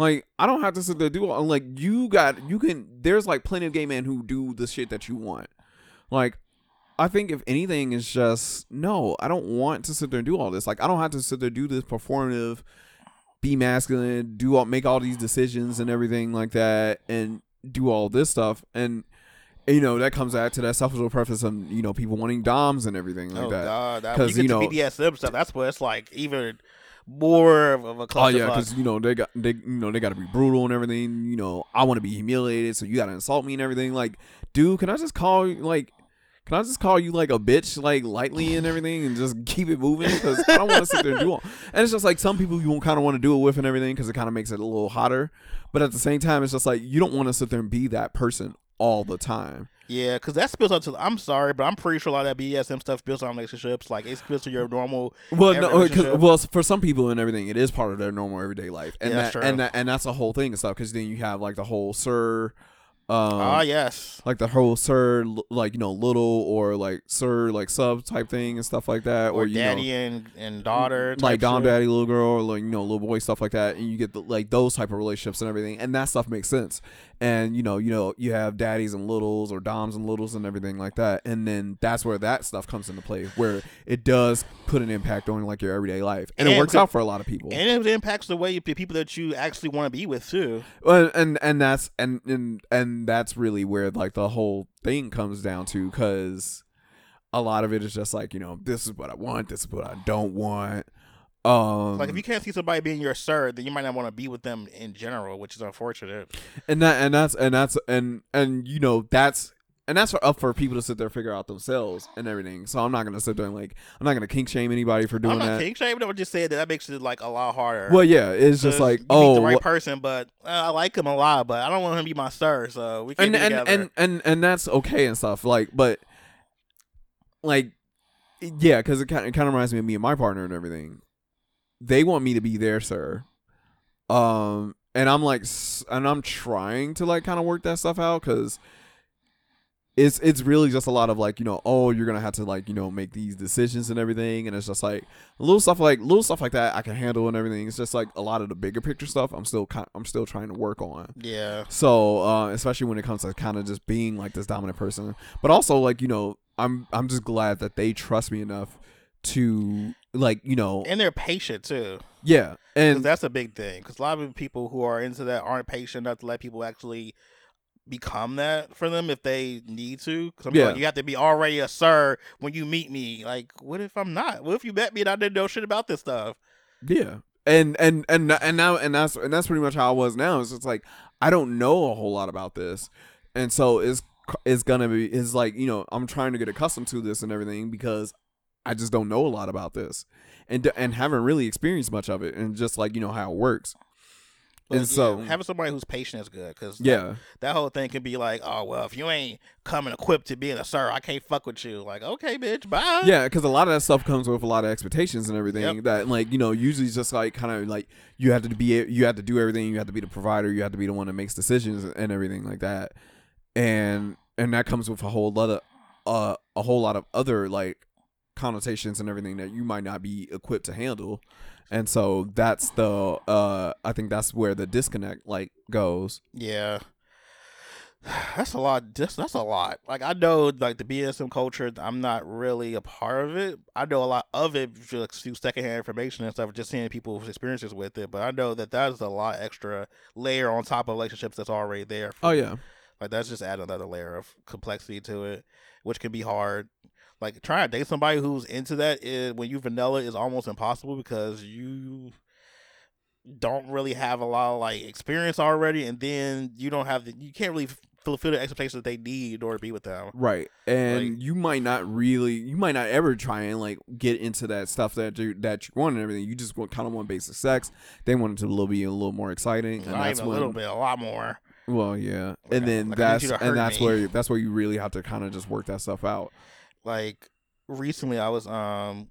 Like, I don't have to sit there do all. Like, you got. You can. There's like plenty of gay men who do the shit that you want. Like, I think if anything is just no. I don't want to sit there and do all this. Like, I don't have to sit there do this performative, be masculine, do all make all these decisions and everything like that, and do all this stuff and you know that comes back to that selfish preference of you know people wanting doms and everything like oh that. god, that, 'Cause, you you to BDSM stuff. That's where it's like even more of a Oh yeah, because you know they got they you know they got to be brutal and everything. You know I want to be humiliated, so you got to insult me and everything. Like, dude, can I just call you like? Can I just call you like a bitch, like lightly and everything, and just keep it moving? Because I don't want to sit there and do all. And it's just like some people you kind of want to do it with and everything because it kind of makes it a little hotter. But at the same time, it's just like you don't want to sit there and be that person all the time. Yeah, because that spills out to. I'm sorry, but I'm pretty sure a lot of that BDSM stuff spills on relationships. Like it spills to your normal. Well, no, relationship. well, for some people and everything, it is part of their normal everyday life, and Yeah, that that's true. and that and that's the whole thing and stuff. Because then you have like the whole sir, um, Ah yes, like the whole sir, like you know, little or like sir, like sub type thing and stuff like that, or, or you daddy know, and and daughter, like dom shit. daddy, little girl, or like you know, little boy stuff like that, and you get the, like those type of relationships and everything, and that stuff makes sense. And you know, you know, you have daddies and littles or doms and littles and everything like that, and then that's where that stuff comes into play, where it does put an impact on like your everyday life, and, it works out for a lot of people. and it impacts the way the people that you actually want to be with too. Well, and and that's and and and that's really where like the whole thing comes down to because a lot of it is just like you know this is what I want, this is what I don't want. Um, Like if you can't see somebody being your sir, then you might not want to be with them in general, which is unfortunate. and that and that's and that's and and you know that's and that's for, up for people to sit there and figure out themselves and everything. So I'm not gonna sit there and like I'm not gonna kink shame anybody for doing I'm not that. king shaming. I'm just saying that that makes it like a lot harder. Well, yeah, it's just like you meet oh, the right wha- person, but uh, I like him a lot, but I don't want him to be my sir, so we can't and be and, together. and and and that's okay and stuff. Like, but like, yeah, because it kind it kind of reminds me of me and my partner and everything. They want me to be there, sir. Um, and I'm like, and I'm trying to like kind of work that stuff out because it's it's really just a lot of like you know oh you're gonna have to like you know make these decisions and everything and it's just like little stuff like little stuff like that I can handle and everything. It's just like a lot of the bigger picture stuff I'm still kind I'm still trying to work on. yeah, So, uh, especially when it comes to kind of just being like this dominant person, but also like you know, I'm I'm just glad that they trust me enough to like you know, and they're patient too. yeah and that's a big thing. Because a lot of people who are into that aren't patient enough to let people actually become that for them if they need to. Because Yeah. like, you have to be already a sir when you meet me. Like, what if I'm not? What if you met me and I didn't know shit about this stuff? Yeah. And and and and now and that's and that's pretty much how I was now. It's just like I don't know a whole lot about this, and so it's it's gonna be it's like you know I'm trying to get accustomed to this and everything because I just don't know a lot about this, and and haven't really experienced much of it, and just like you know how it works. But, And yeah, so- having somebody who's patient is good. Because Yeah, that whole thing can be like, oh well, if you ain't coming equipped to being a sir, I can't fuck with you. Like, okay, bitch, bye. yeah, because a lot of that stuff comes with a lot of expectations and everything. Yep. That like you know usually it's just like kind of like you have to be you have to do everything. You have to be the provider. You have to be the one that makes decisions and everything like that. And and that comes with a whole lot of uh a whole lot of other like connotations and everything that you might not be equipped to handle. And so that's the uh I think that's where the disconnect like goes. Yeah. That's a lot. That's, that's a lot. Like I know, like the BSM culture, I'm not really a part of it. I know a lot of it like, through secondhand information and stuff, just seeing people's experiences with it. But I know that that is a lot extra layer on top of relationships that's already there. Oh yeah. Like that's just add another layer of complexity to it, which can be hard. Like trying to date somebody who's into that is when you vanilla is almost impossible because you don't really have a lot of like experience already, and then you don't have the you can't really fulfill the expectations that they need order to be with them. Right. And Like- you might not really you might not ever try and like get into that stuff that you that you want and everything. You just want kind of want basic sex. They want it to a little be a little more exciting. And that's a when little bit, a lot more. Well, yeah. Like, And then like, that's you to hurt and that's me. where that's where you really have to kind of just work that stuff out. Like recently I was um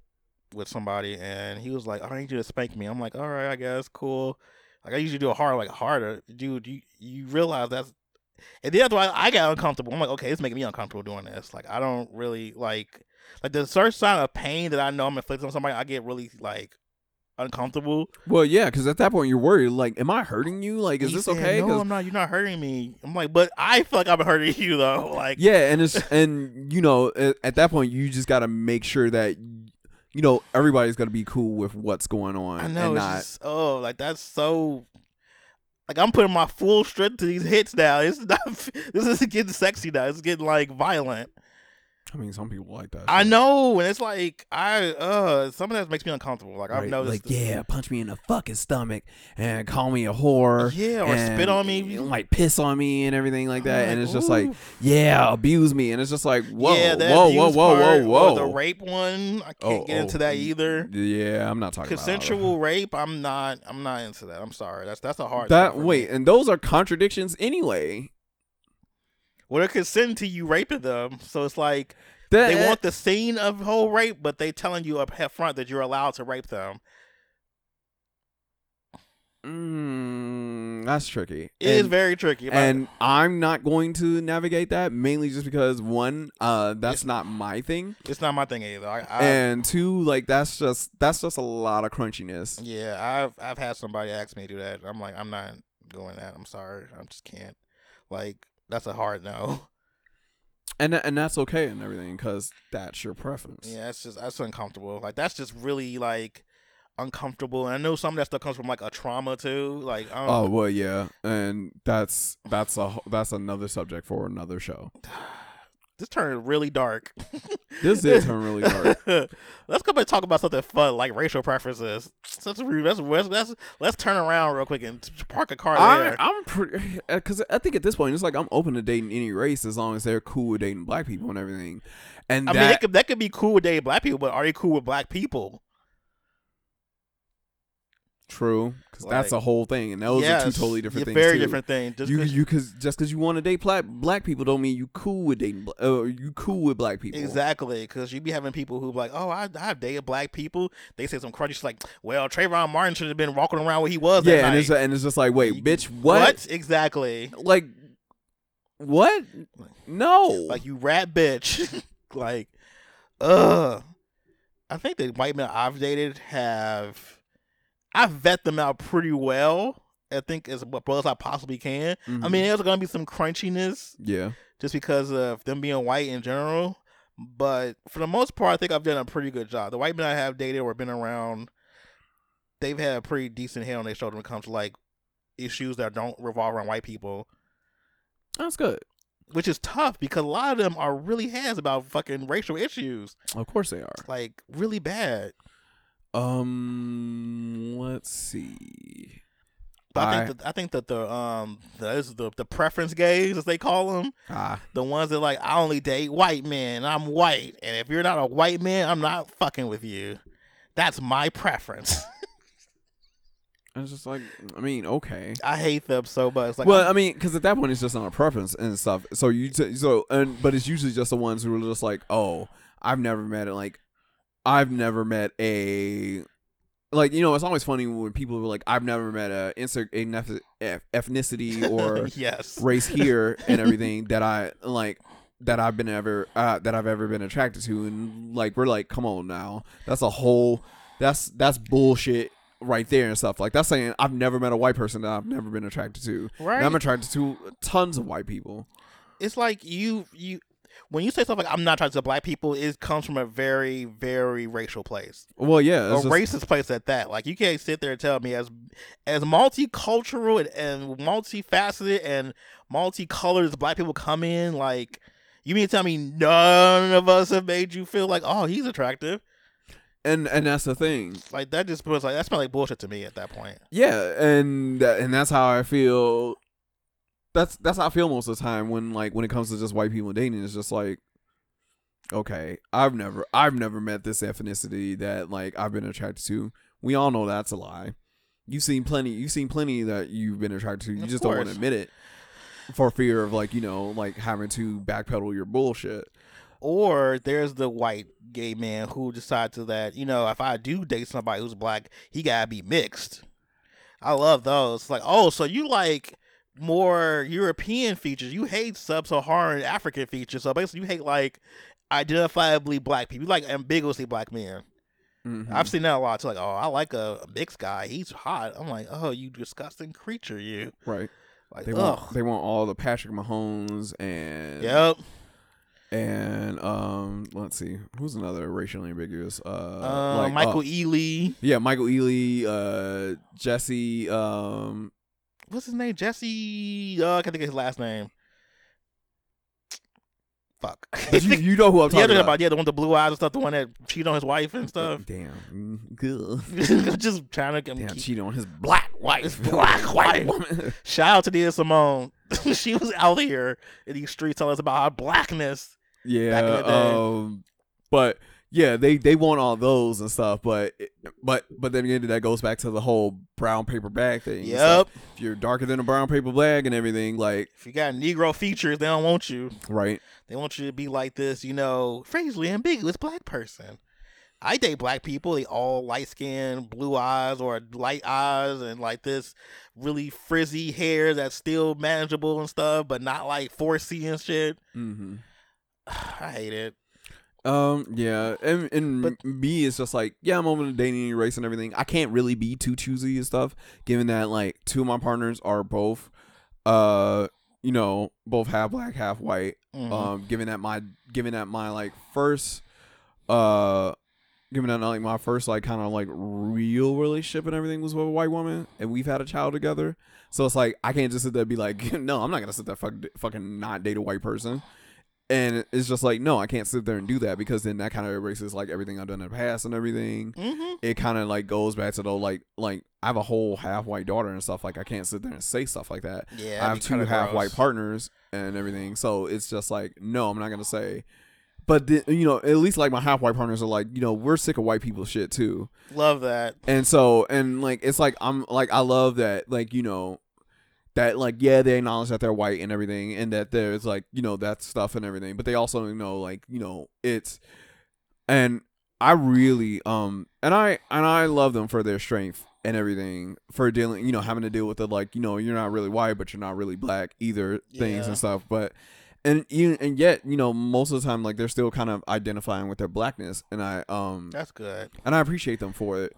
with somebody and he was like, I need you to spank me. I'm like, all right, I guess, cool. Like I usually do a hard, like harder. Dude, you you realize that's and then that's why I got uncomfortable. I'm like, okay, it's making me uncomfortable doing this. Like I don't really like like the first sign of pain that I know I'm inflicting on somebody, I get really like uncomfortable. Well, yeah, because at that point you're worried. Like, am I hurting you? Like, is He this said, okay? No, I'm not. You're not hurting me. I'm like, but I feel like I'm hurting you though. Like, yeah, and it's and you know at, at that point you just got to make sure that you know everybody's gonna be cool with what's going on I know. not just, oh, like that's so. Like I'm putting my full strength to these hits now. It's not. This is getting sexy now. It's getting like violent. I mean, some people like that. I shit. know, and it's like I. uh Some of that makes me uncomfortable. Like I've Right, noticed. Like, yeah, punch me in the fucking stomach and call me a whore. Yeah, or and, spit on me. and, like piss on me and everything like that. I'm and like, it's just like, yeah, abuse me. And it's just like, whoa, yeah, that whoa, whoa, abuse whoa, part, whoa, or The rape one. I can't Oh, get into oh, that mm, either. Yeah, I'm not talking about. Consensual rape. I'm not. I'm not into that. I'm sorry. That's that's a hard. That for wait, me. and those are contradictions anyway. Well, they're consenting to you raping them, so it's like That, they want the scene of whole rape, but they telling you up front that you're allowed to rape them. Mm, that's tricky. It is and, very tricky. And I'm not going to navigate that mainly just because one, uh, that's not my thing, it's not my thing either. I, I, and two, like that's just that's just a lot of crunchiness. yeah, I've I've had somebody ask me to do that. I'm like, I'm not doing that. I'm sorry. I just can't. Like that's a hard no. and and that's okay and everything because that's your preference. Yeah, it's just that's uncomfortable. Like that's just really like uncomfortable. And I know some of that stuff comes from like a trauma too. Like I Oh don't, well, yeah, and that's that's a that's another subject for another show. this turned really dark. This did turn really dark. let's go back and talk about something fun like racial preferences. Let's let's let's, let's, turn around real quick and park a car I, there. I'm pretty uh, because I think at this point it's like I'm open to dating any race as long as they're cool with dating black people and everything. And I that mean, that could, that could be cool with dating black people, but are you cool with black people? True because that's a whole thing, and those are two totally different yeah, things. Very too. different thing. Just you 'cause- you cause just because you want to date black black people don't mean you cool with dating uh, you cool with black people. Exactly, because you be having people who be like, "Oh, I I've dated black people." They say some crunchy shit like, "Well, Trayvon Martin should have been walking around where he was." that Yeah, and night." it's and it's just like, wait, bitch, what? Exactly. Like, what? No. Like you rat bitch. like, ugh. I think the white men I've dated have, I vet them out pretty well. I think as well as I possibly can. I Mhm. mean, there's gonna be some crunchiness yeah, just because of them being white in general. But for the most part, I think I've done a pretty good job. The white men I have dated or been around, they've had a pretty decent head on their shoulder when it comes to like issues that don't revolve around white people, That's good. which is tough because a lot of them are really heads about fucking racial issues, Of course they are. like really bad. Um, let's see. But I, I- think that, I think that the um the, the the preference gays as they call them, Ah, the ones that like I only date white men. I'm white, and if you're not a white man, I'm not fucking with you. That's my preference. it's just like, I mean, okay. I hate them so much. It's like, well, I'm- I mean, because at that point it's just not a preference and stuff. So you, t- so and but it's usually just the ones who are just like, oh, I've never met it. Like, I've never met a, like you know, it's always funny when people are like, I've never met a insert ethnicity or yes, race here and everything that I like that I've been ever uh, that I've ever been attracted to, and like we're like, come on now, that's a whole that's that's bullshit right there and stuff. Like that's saying I've never met a white person that I've never been attracted to. right. And I'm attracted to tons of white people. it's like you you when you say stuff like I'm not attracted to black people, it comes from a very very racial place, Well, yeah, a just- racist place at that. Like you can't sit there and tell me as as multicultural and, and multifaceted and multicolored as black people come in, like. You mean to tell me none of us have made you feel like, oh, he's attractive? and and that's the thing. Like that just was like that's like bullshit to me at that point. Yeah, and and that's how I feel. That's that's how I feel most of the time when like when it comes to just white people dating. It's just like, okay, I've never I've never met this ethnicity that like I've been attracted to. We all know that's a lie. You've seen plenty. You've seen plenty that you've been attracted to. You Of just don't want to admit it for fear of like you know like having to backpedal your bullshit. Or there's the white gay man who decides to that, you know, if I do date somebody who's black, he gotta be mixed. I love those. Like, oh, so you like more European features. You hate sub Saharan African features. So basically you hate like identifiably black people. You like ambiguously black men. Mhm. I've seen that a lot. It's like, oh, I like a, a mixed guy. He's hot. I'm like, oh, you disgusting creature, you. right. Like, They ugh. want they want all the Patrick Mahomes and Yep. and um let's see who's another racially ambiguous uh, Uh, like Michael uh, Ealy. yeah Michael Ealy uh Jesse um what's his name? Jesse. Uh, I can't think of his last name. Fuck. you, you know who I'm talking the- about, yeah, the one with the blue eyes and stuff, the one that cheated on his wife and stuff. damn mm, good Just trying to get damn keep, cheating on his black wife Black wife. woman shout out to Nia Simone. she was out here in these streets telling us about her blackness. yeah in the day. um but yeah they they want all those and stuff but but but then again that goes back to the whole brown paper bag thing. Yep. if you're darker than a brown paper bag and everything like If you got Negro features, they don't want you. right They want you to be like this, you know, phraseally ambiguous black person. I date black people. They all light skin, blue eyes or light eyes, and like this really frizzy hair that's still manageable and stuff, but not like 4C and shit. mm-hmm I hate it. Um. Yeah. And and But- me, it's just like, yeah, I'm open to dating, race, and everything. I can't really be too choosy and stuff, given that like two of my partners are both, uh, you know, both half black, half white. Mhm. Um. Given that my, given that my like first, uh, given that like my first like kind of like real relationship and everything was with a white woman, and we've had a child together. So it's like I can't just sit there and be like, no, I'm not gonna sit there fuck, fucking not date a white person. And it's just like, no, I can't sit there and do that because then that kind of erases like everything I've done in the past and everything. Mhm. It kind of like goes back to the like, like I have a whole half white daughter and stuff. Like I can't sit there and say stuff like that. Yeah, I have two half white partners and everything. So it's just like, no, I'm not gonna say. But the, you know, at least like my half white partners are like, you know, we're sick of white people shit too. Love that. And so, and like, it's like, I'm like, I love that, like, you know, that like, yeah, they acknowledge that they're white and everything, and that there's like, you know, that stuff and everything, but they also know, like, you know, it's, and I really, um, and I, and I love them for their strength and everything for dealing, you know, having to deal with the like, you know, you're not really white, but you're not really black either things Yeah. and stuff, but. And you and yet, you know, most of the time, like they're still kind of identifying with their blackness, and I um That's good. and I appreciate them for it.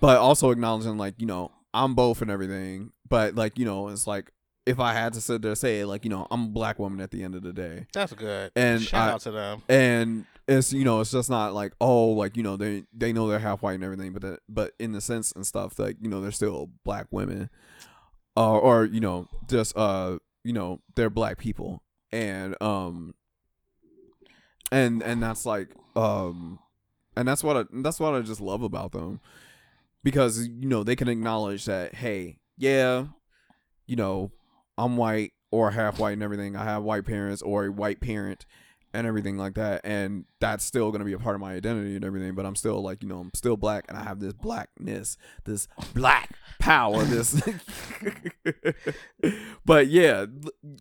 But also acknowledging like, you know, I'm both and everything. But like, you know, it's like if I had to sit there and say like you know I'm a black woman at the end of the day, That's good. And shout I- out to them. and it's you know it's just not like oh like you know they they know they're half white and everything, but that, but in the sense and stuff like you know they're still black women, uh, or you know just uh you know they're black people and um and and that's like um and that's what I, that's what I just love about them because you know they can acknowledge that hey yeah you know I'm white or half white and everything I have white parents or a white parent and everything like that and that's still going to be a part of my identity and everything but I'm still like you know I'm still black and I have this blackness this black power this but yeah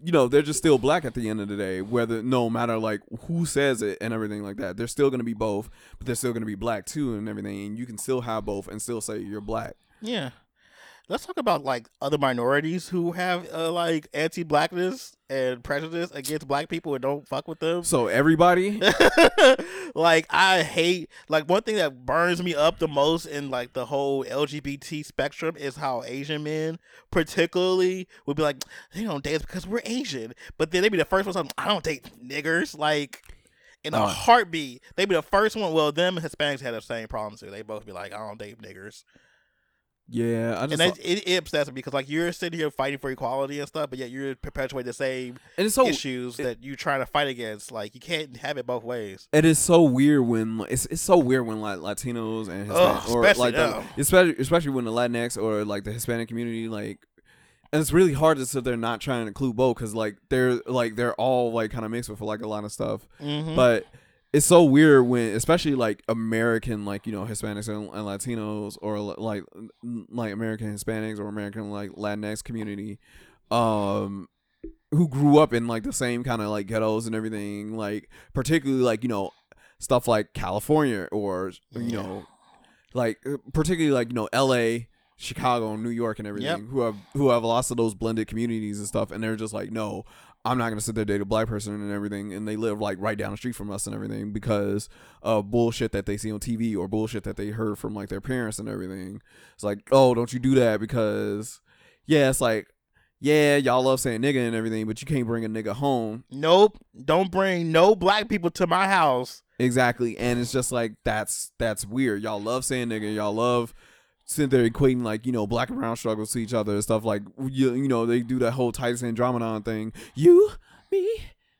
you know they're just still black at the end of the day whether no matter like who says it and everything like that they're still going to be both but they're still going to be black too and everything and you can still have both and still say you're black Yeah. Let's talk about like other minorities who have uh, like anti-blackness and prejudice against black people and don't fuck with them. so everybody like I hate like one thing that burns me up the most in like the whole LGBT spectrum is how Asian men particularly would be like they don't date because we're Asian, but then they be the first ones like, I don't date niggers like. In a Uh. heartbeat, they be the first one. Well, them Hispanics had the same problem too. They both be like, "I don't date niggers," yeah I and just that, it, it upsets me because like you're sitting here fighting for equality and stuff, but yet you're perpetuating the same and it's so issues that you're trying to fight against. Like you can't have it both ways. it is so weird when it's it's so weird when like Latinos and Ugh, or especially like the, especially especially when the Latinx or like the Hispanic community like and it's really hard to sit there not trying to include both because like they're like they're all like kind of mixed with like a lot of stuff Mm-hmm. but it's so weird when especially like American like you know Hispanics and, and Latinos or like like American Hispanics or American like Latinx community um who grew up in like the same kind of like ghettos and everything like particularly like you know stuff like California or you Yeah. know like uh, particularly like you know LA Chicago New York and everything Yep. who have who have lots of those blended communities and stuff and they're just like no I'm not gonna sit there date a black person and everything, and they live like right down the street from us and everything because of bullshit that they see on TV or bullshit that they heard from like their parents and everything. It's like, oh, don't you do that because, yeah, it's like, yeah, y'all love saying nigga and everything, but you can't bring a nigga home Nope. Don't bring no black people to my house. exactly, and it's just like that's that's weird. Y'all love saying nigga, y'all love sitting there equating like you know black and brown struggles to each other and stuff like you you know they do that whole Titus Andromedon thing. You, me,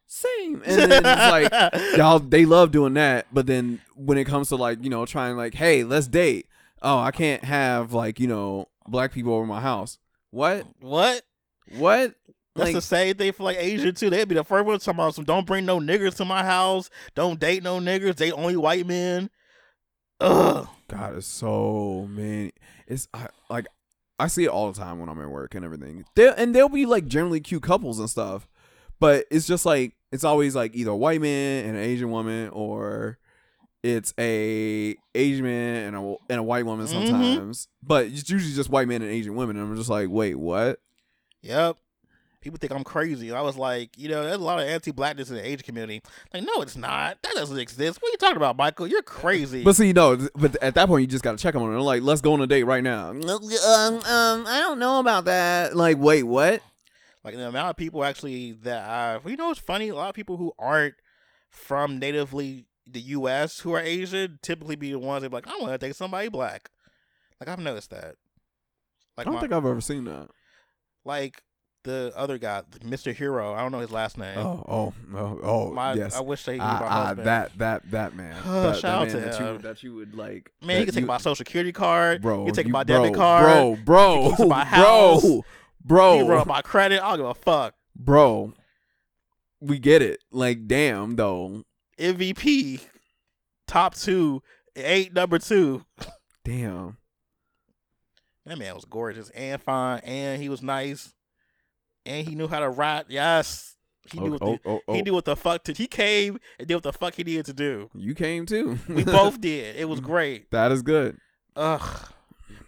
same, and then it's like y'all they love doing that but then when it comes to like you know trying like hey let's date oh i can't have like you know black people over my house what what? what That's like the same thing for like Asia too. They'd be the first one talking about some. Don't bring no niggers to my house. Don't date no niggers. Date only white men. Ugh. god it's so man it's I, like i see it all the time when i'm at work and everything they and they'll be like generally cute couples and stuff but it's just like it's always like either a white man and an asian woman or it's a Asian man and a and a white woman Mhm. sometimes, but it's usually just white men and Asian women. And I'm just like, wait, what? Yep. People think I'm crazy. I was like, you know, there's a lot of anti-blackness in the Asian community. Like, no, it's not. That doesn't exist. What are you talking about, Michael? You're crazy. But see, no, but at that point, you just got to check them on it. Like, let's go on a date right now. Um, um, I don't know about that. Like, wait, what? Like the amount of people actually that I, you know, it's funny. A lot of people who aren't from natively the U.S. who are Asian typically be the ones that be like, I want to date somebody black. Like I've noticed that. Like I don't my- think I've ever seen that. like the other guy, Mr. Hero. I don't know his last name. Oh, oh, oh, oh my, yes. I wish they knew Ah, my husband. that that that man. Oh, that, shout that out man to that you him. would, that you would like. Man, you can take you- my social security card. bro. you can take you- my bro, debit card. bro, bro, You my bro, house. You bro, can run my credit. I don't give a fuck. bro. We get it. Like, damn, though. MVP, top two, eight number two. Damn. That man was gorgeous and fine, and he was nice, and he knew how to rap. Yes, he knew Oh, what oh, the, oh, oh, oh. he knew what the fuck to. He came and did what the fuck he needed to do. You came too. We both did. It was great. That is good. Ugh.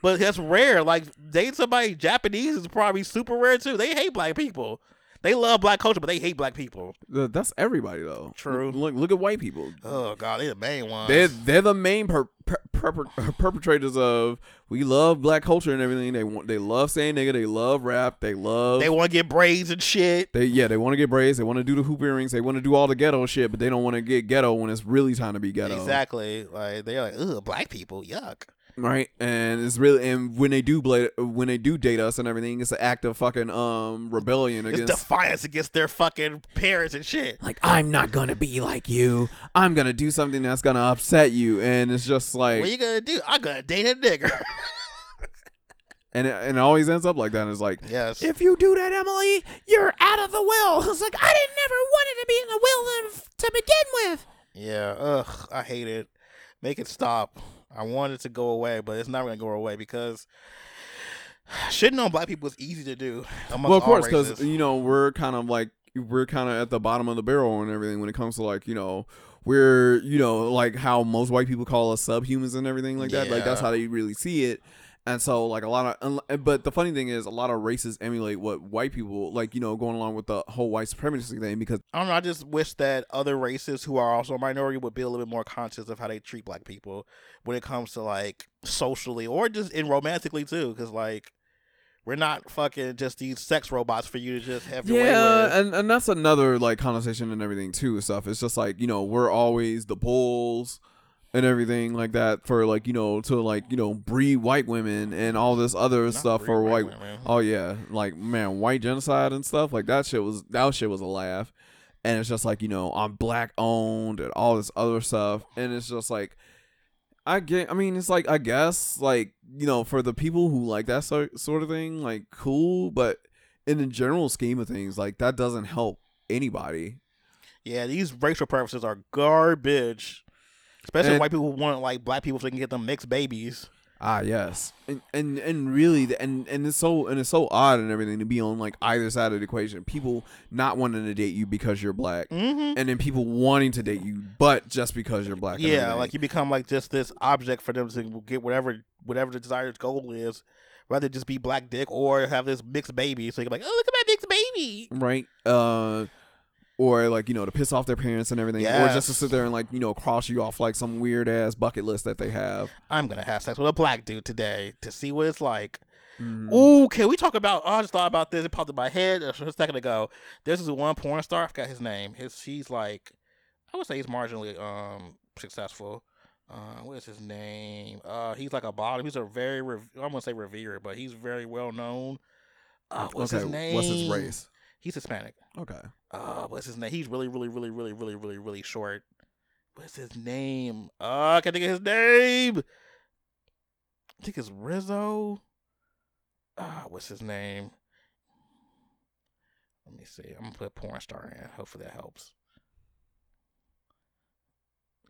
But that's rare. Like dating somebody Japanese is probably super rare too. They hate black people. They love black culture, but they hate black people. That's everybody though. True. Look, look at white people. Oh god, they're the main ones. They're they're the main per, per, perper- perpetrators of we love black culture and everything. They want they love saying nigga. They love rap. They love they want to get braids and shit. They yeah, they want to get braids. They want to do the hoop earrings. They want to do all the ghetto shit, but they don't want to get ghetto when it's really time to be ghetto. Exactly. Like they're like, ugh, black people, yuck. Right, and it's really and when they do bla- when they do date us and everything, it's an act of fucking um rebellion It's against. defiance against their fucking parents and shit. like I'm not gonna be like you. I'm gonna do something that's gonna upset you, and it's just like What you gonna do? I'm gonna date a nigger. and it, and it always ends up like that. And it's like yes. if you do that, Emily, you're out of the will. It's like I didn't never wanted to be in the will to begin with. yeah. Ugh. I hate it. Make it stop. I want it to go away, but it's not gonna go away because shitting on black people is easy to do. Well, of course, because you know we're kind of like we're kind of at the bottom of the barrel and everything when it comes to like you know we're you know like how most white people call us subhumans and everything like that. Like that's how they really see it. And so, like a lot of, but the funny thing is, a lot of races emulate what white people like. You know, going along with the whole white supremacy thing because I don't know. I just wish that other races who are also a minority would be a little bit more conscious of how they treat black people when it comes to like socially or just in romantically too. Because like we're not fucking just these sex robots for you to just have your yeah, and and that's another like conversation and everything too. Stuff. It's just like you know we're always the bulls and everything like that for like you know to like you know breed white women and all this other Not stuff for white. women. Oh yeah, like man, white genocide and stuff like that shit was that shit was a laugh, and it's just like you know I'm black owned and all this other stuff, and it's just like I get. I mean, it's like I guess like you know for the people who like that sort sort of thing, like cool, but in the general scheme of things, like that doesn't help anybody. Yeah, these racial preferences are garbage. Especially And- white people want like black people so they can get them mixed babies. Ah yes, and and and really, the- and and it's so and it's so odd and everything to be on like either side of the equation. People not wanting to date you because you're black, Mm-hmm. and then people wanting to date you, but just because you're black. Yeah, like you become like just this object for them to get whatever whatever the desired goal is, rather just be black dick or have this mixed baby. So you're like, oh look at my mixed baby. right? Uh, or like you know to piss off their parents and everything, or just to sit there and like you know cross you off like some weird ass bucket list that they have. I'm gonna have sex with a black dude today to see what it's like. Mm. Ooh, can we talk about? Oh, I just thought about this. It popped in my head a second ago. This is one porn star. I forgot his name. His she's like, I would say he's marginally um successful. Uh, what is his name? Uh, he's like a bottom. He's a very rev- I'm gonna say revered, but he's very well known. Uh, what's okay, his name? what's his race? He's Hispanic. Okay, Uh, what's his name? He's really, really, really, really, really, really, really short. What's his name? Uh, I can't think of his name. I think it's Rizzo. Ah, what's his name? Let me see. I'm gonna put porn star in. Hopefully that helps.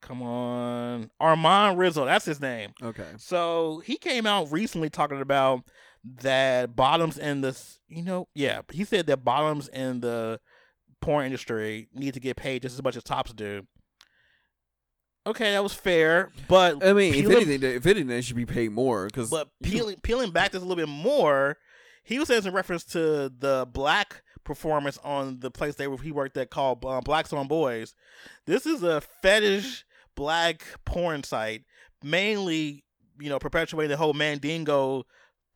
Come on, Armand Rizzo. That's his name. okay, So he came out recently talking about that bottoms in the, you know, yeah, he said that bottoms in the porn industry need to get paid just as much as tops do. Okay, that was fair, but I mean, if peeling- anything, if anything, they should be paid more because but peeling peeling back this a little bit more, he was saying in reference to the black performance on the place they were, he worked at called uh, Blacks on Boys. This is a fetish black porn site, mainly you know perpetuating the whole Mandingo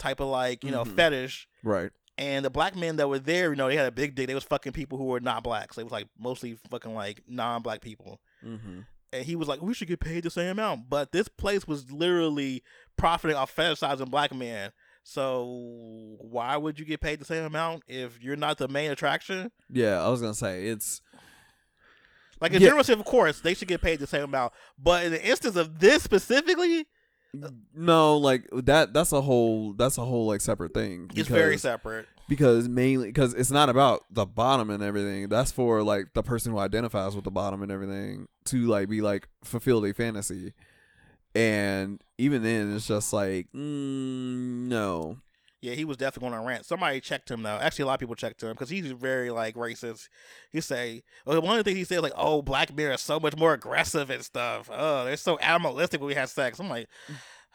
type of like you know Mhm. fetish. right. And the black men that were there, you know, they had a big dick. They was fucking people who were not black. So it was like mostly fucking like non-black people Mm-hmm. and he was like, "We should get paid the same amount." But this place was literally profiting off fetishizing black men. So why would you get paid the same amount if you're not the main attraction? Yeah, I was gonna say it's Like in Yeah. general, of course, they should get paid the same amount. But in the instance of this specifically, no like that. That's a whole. That's a whole like separate thing. it's very separate. because mainly because it's not about the bottom and everything. That's for like the person who identifies with the bottom and everything to like be like fulfill a fantasy. And even then, it's just like mm, no. Yeah, he was definitely going on a rant. Somebody checked him though. Actually, a lot of people checked him because he's very like racist. He say well, one of the things he said like, "Oh, black men are so much more aggressive and stuff. Oh, they're so animalistic when we have sex." I'm like,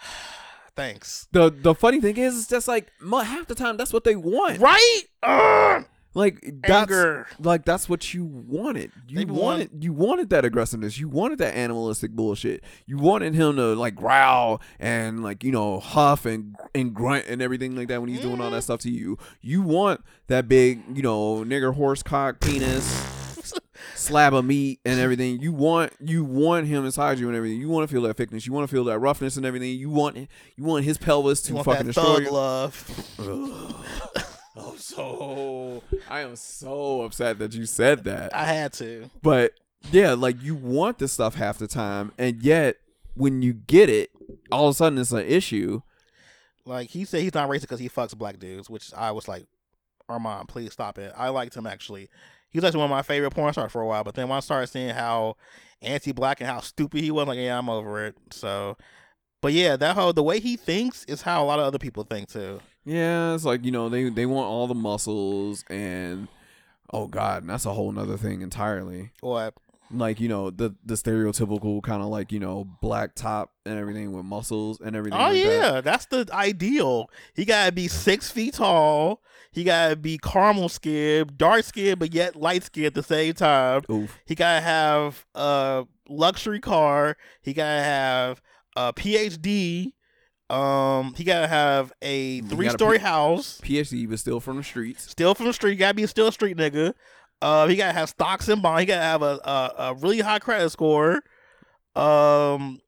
thanks. The the funny thing is, it's just like half the time that's what they want. Right? Ugh. Like that's Anger. like that's what you wanted. You They want- wanted you wanted that aggressiveness. You wanted that animalistic bullshit. You wanted him to like growl and like you know huff and and grunt and everything like that when he's doing all that mm-hmm. stuff to you. You want that big you know nigger horse cock penis slab of meat and everything. You want you want him inside you and everything. You want to feel that thickness. You want to feel that roughness and everything. You want you want his pelvis to You want fucking that destroy thug you. love. I'm so I am so upset that you said that. I had to. But yeah, like you want this stuff half the time, and yet when you get it, all of a sudden it's an issue. Like he said, he's not racist because he fucks black dudes, which I was like, Armand, please stop it. I liked him actually. He was actually one of my favorite porn stars for a while. But then when I started seeing how anti-black and how stupid he was, like, yeah, I'm over it. So, but yeah, that whole the way he thinks is how a lot of other people think too. Yeah, it's like you know they they want all the muscles and oh god, and that's a whole nother thing entirely. What? Like you know the the stereotypical kind of like you know black top and everything with muscles and everything. Oh like that. yeah, that's the ideal. He gotta be six feet tall. He gotta be caramel skin, dark skin, but yet light skin at the same time. Oof. He gotta have a luxury car. He gotta have a PhD. Um, he gotta have a three story house. PhD was still from the streets. Still from the street. Gotta be still a street nigga. Uh, he gotta have stocks and bonds. He gotta have a, a a really high credit score. Um,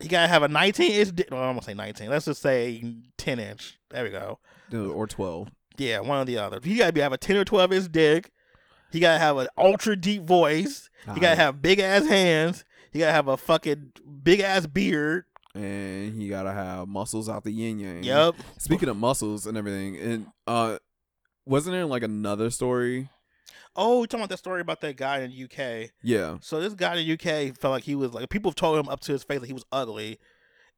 he gotta have a 19 inch. Di- well, I'm gonna say 19. Let's just say 10 inch. There we go. Or twelve. Yeah, one or the other. He gotta be have a 10 or 12 inch dick. He gotta have an ultra deep voice. He gotta have big ass hands. He gotta have a fucking big ass beard. And he gotta have muscles out the yin yang. Yep. Speaking of muscles and everything, and uh, wasn't there like another story? Oh, you talking about that story about that guy in the UK? Yeah, So this guy in the UK felt like he was like people told him up to his face that he was ugly,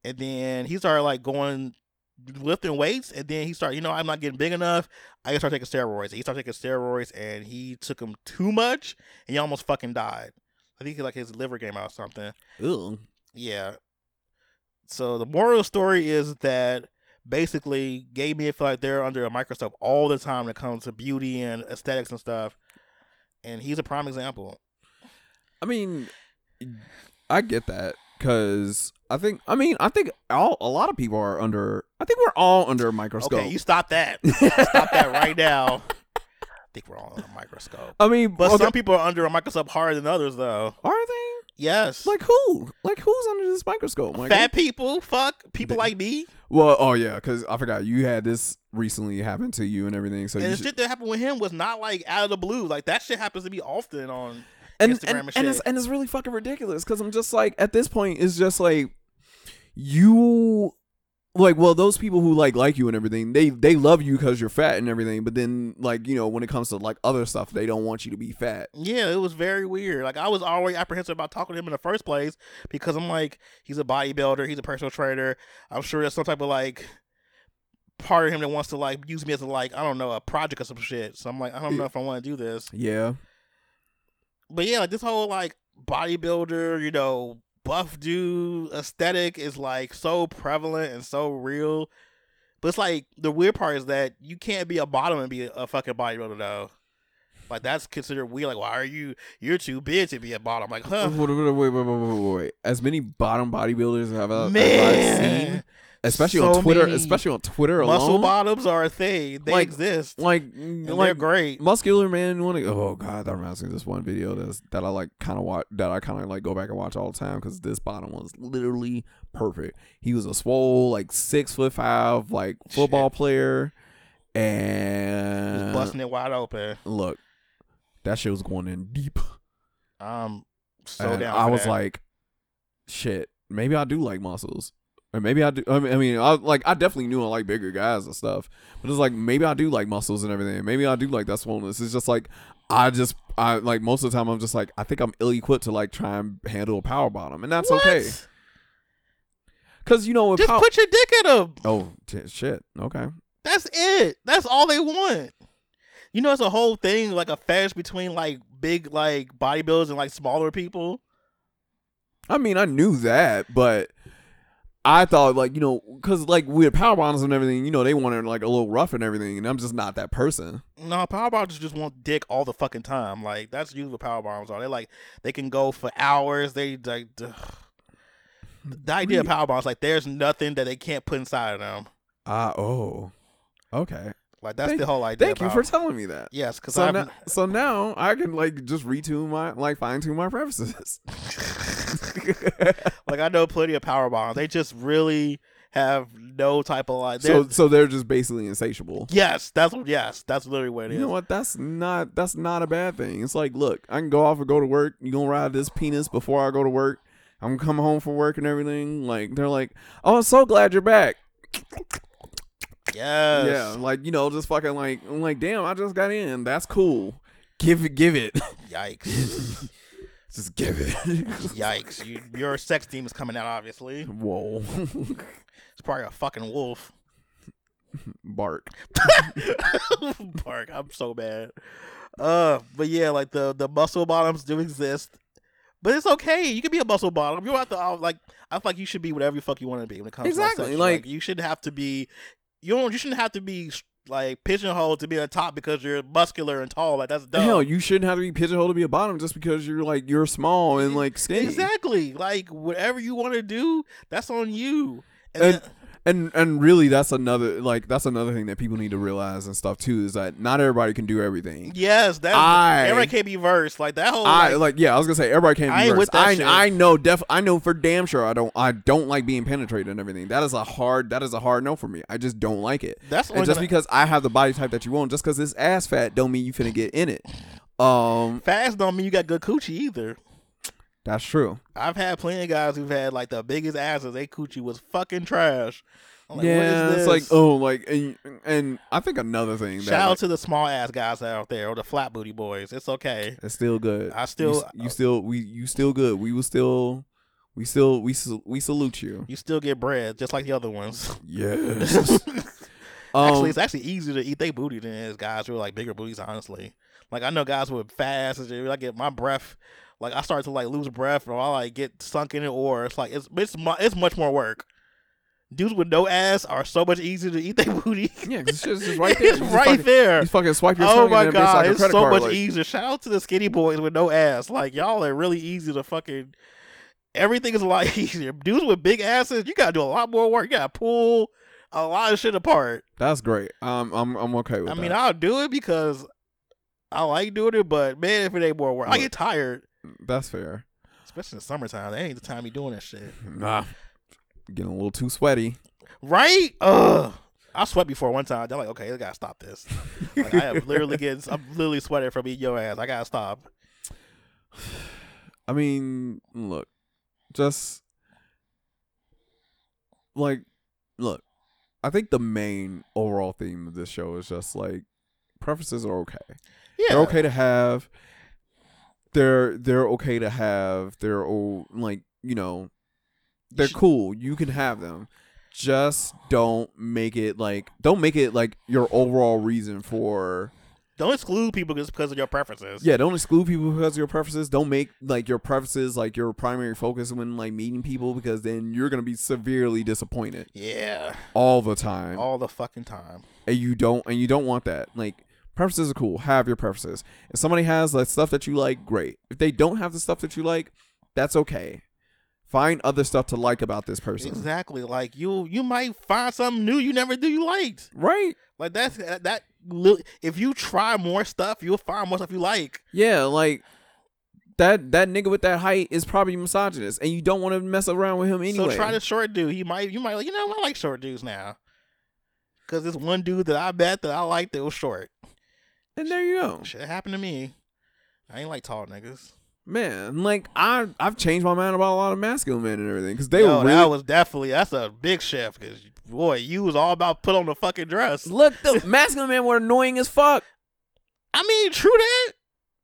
and then he started like going lifting weights, and then he started, you know, I'm not getting big enough. I gotta start taking steroids. And he started taking steroids, and he took them too much, and he almost fucking died. I think like his liver came out or something. Ugh. Yeah. So the moral the story is that basically gay men feel like they're under a microscope all the time when it comes to beauty and aesthetics and stuff. And he's a prime example. I mean, I get that because I think I mean I think all a lot of people are under. I think we're all under a microscope. Okay, you stop that. stop that right now. I think we're all under a microscope. I mean, But okay, some people are under a microscope harder than others, though. are they Yes. like who? Like who's under this microscope? Like, fat people, fuck people Th- like me. Well, oh yeah, because I forgot you had this recently happen to you and everything. So and the should, shit that happened with him was not like out of the blue. Like that shit happens to me often on and Instagram and, and and it's shit. and it's really fucking ridiculous because I'm just like at this point it's just like you like well those people who like like you and everything they they love you because you're fat and everything but then like you know when it comes to like other stuff they don't want you to be fat Yeah, it was very weird. Like I was already apprehensive about talking to him in the first place because I'm like, he's a bodybuilder, he's a personal trainer. I'm sure there's some type of like part of him that wants to like use me as a like I don't know a project or some shit. So I'm like, I don't know if I want to do this. yeah But yeah, like this whole like bodybuilder, you know, buff dude aesthetic is like so prevalent and so real. But it's like the weird part is that you can't be a bottom and be a, fucking bodybuilder though. Like that's considered weird. Like, why are you? You're too big to be a bottom. Like, huh? wait, wait, wait, wait, wait, wait, as many bottom bodybuilders have Man, seen especially so on Twitter many especially on Twitter alone. muscle bottoms are a thing. They Like, exist. like and they're great. muscular man want to oh god that reminds me of this one video that's that i like kind of watch that i kind of like go back and watch all the time because this bottom was literally perfect he was a swole like six foot five like football player Just and busting it wide open. look that shit was going in deep Um, so down. i was that. like shit maybe i do like muscles or maybe I do. I mean, I mean, I like. I definitely knew I like bigger guys and stuff, but it's like maybe I do like muscles and everything. Maybe I do like that swollenness. It's just like I just, I like most of the time. I'm just like I think I'm ill equipped to like try and handle a power bottom, and that's What? okay. Cause you know, Just pow- put your dick in them. oh t- shit, okay, That's it. That's all they want. You know, it's a whole thing, like a fetish between like big like bodybuilders and like smaller people. I mean, I knew that, but I thought like you know because like with power bottoms and everything, you know they wanted like a little rough and everything, and I'm just not that person. No, power bottoms just want dick all the fucking time. Like that's usually what power bottoms are. They like they can go for hours. They like ugh. the idea of power bottoms like there's nothing that they can't put inside of them. Ah, oh, okay. Like that's Thank- the whole idea. Thank of you for telling me that. Yes, because So now, so now I can like just retune my like fine tune my preferences. like I know plenty of power bottoms. They just really have no type of like. so they're- so they're just basically insatiable. yes, that's. Yes, that's literally what it is. You know what? That's not that's not a bad thing. It's like, look, I can go off and go to work. You gonna ride this penis before I go to work? I'm gonna home from work and everything. Like they're like, oh, I'm so glad you're back. Yes. Yeah, like you know, just fucking like, I'm like, damn, I just got in. That's cool. Give it, give it, Yikes. just give it. Yikes. You, your sex team is coming out. Obviously, Whoa, it's probably a fucking wolf. bark. Bark. I'm so bad. Uh, but yeah, like the the muscle bottoms do exist, but it's okay. You can be a muscle bottom. You don't have to like. I feel like you should be whatever the fuck you want to be when it comes Exactly, to sex. like- you shouldn't have to be. You don't. You shouldn't have to be like pigeonholed to be a top because you're muscular and tall. Like that's dumb. Hell, you shouldn't have to be pigeonholed to be a bottom just because you're like you're small and like skinny. Exactly. Like whatever you want to do, that's on you. And, And- then- and and really that's another like that's another thing that people need to realize and stuff too is that not everybody can do everything yes, that's I- everyone can't be versed. Like that whole. i like, like yeah i was gonna say everybody can't I be versed. that I, shit. I know def i know for damn sure i don't i don't like being penetrated and everything that is a hard that is a hard no for me i just don't like it that's and just because i have the body type that you want just because it's ass fat don't mean you finna get in it um fast don't mean you got good coochie either. That's true I've had plenty of guys who've had like the biggest asses. They coochie was fucking trash. I'm like, yeah what is it's like oh like and, and i think another thing that Shout out like, to the small ass guys out there or the flat booty boys. It's okay. It's still good. I still- s- you, still we you still good. We will still we still we we salute you. You still get bread just like the other ones. Yes. actually, um, it's actually easier to eat they booty than it is guys who are like bigger booties. Honestly, like I know guys with fast. I get my breath. Like I start to like lose breath, or I like get sunk in it, or it's like it's it's mu- it's much more work. Dudes with no ass are so much easier to eat their booty. Yeah, it's just, just right there. it's right fucking, there. You fucking swipe your Oh my then it's god, like it's so card. much like, easier. Shout out to the skinny boys with no ass. Like y'all are really easy to fucking. Everything is a lot easier. Dudes with big asses, you gotta do a lot more work. You gotta pull a lot of shit apart. That's great. Um, I'm I'm okay with it. I that. mean, I'll do it because I like doing it, but man, if it ain't more work, I get tired. That's fair. Especially in the summertime. That ain't the time you doing that shit. Nah, getting a little too sweaty. Right? Ugh. I sweat before one time. They're like, okay, I gotta stop this. Like, I am literally getting, I'm literally sweating from eating your ass. I gotta stop. I mean, look, just like, look. I think the main overall theme of this show is just like preferences are okay. Yeah. They're okay to have. They're they're okay to have. They're all like you know, they're cool. You can have them. Just don't make it like don't make it like your overall reason for Don't exclude people just because of your preferences. yeah. Don't exclude people because of your preferences. Don't make like your preferences like your primary focus when like meeting people because then you're gonna be severely disappointed Yeah. all the time All the fucking time. and you don't and you don't want that. Like preferences are cool. Have your preferences. If somebody has the stuff that you like, great. If they don't have the stuff that you like, that's okay. Find other stuff to like about this person. Exactly. Like you, you might find something new you never knew you liked. Right? Like that's uh, that. li- If you try more stuff, you'll find more stuff you like. Yeah, like that that nigga with that height is probably misogynist and you don't want to mess around with him anyway. So try the short dude. He might, you might, like, you know, I like short dudes now. Cause this one dude that I bet that I liked that was short. And there you go. Shit happened to me. I ain't like tall niggas. Man, like I I've changed my mind about a lot of masculine men and everything cuz they Yo, were really that was definitely that's a big shift. Cause boy, you was all about put on the fucking dress. Look, the masculine men were annoying as fuck. I mean, true that.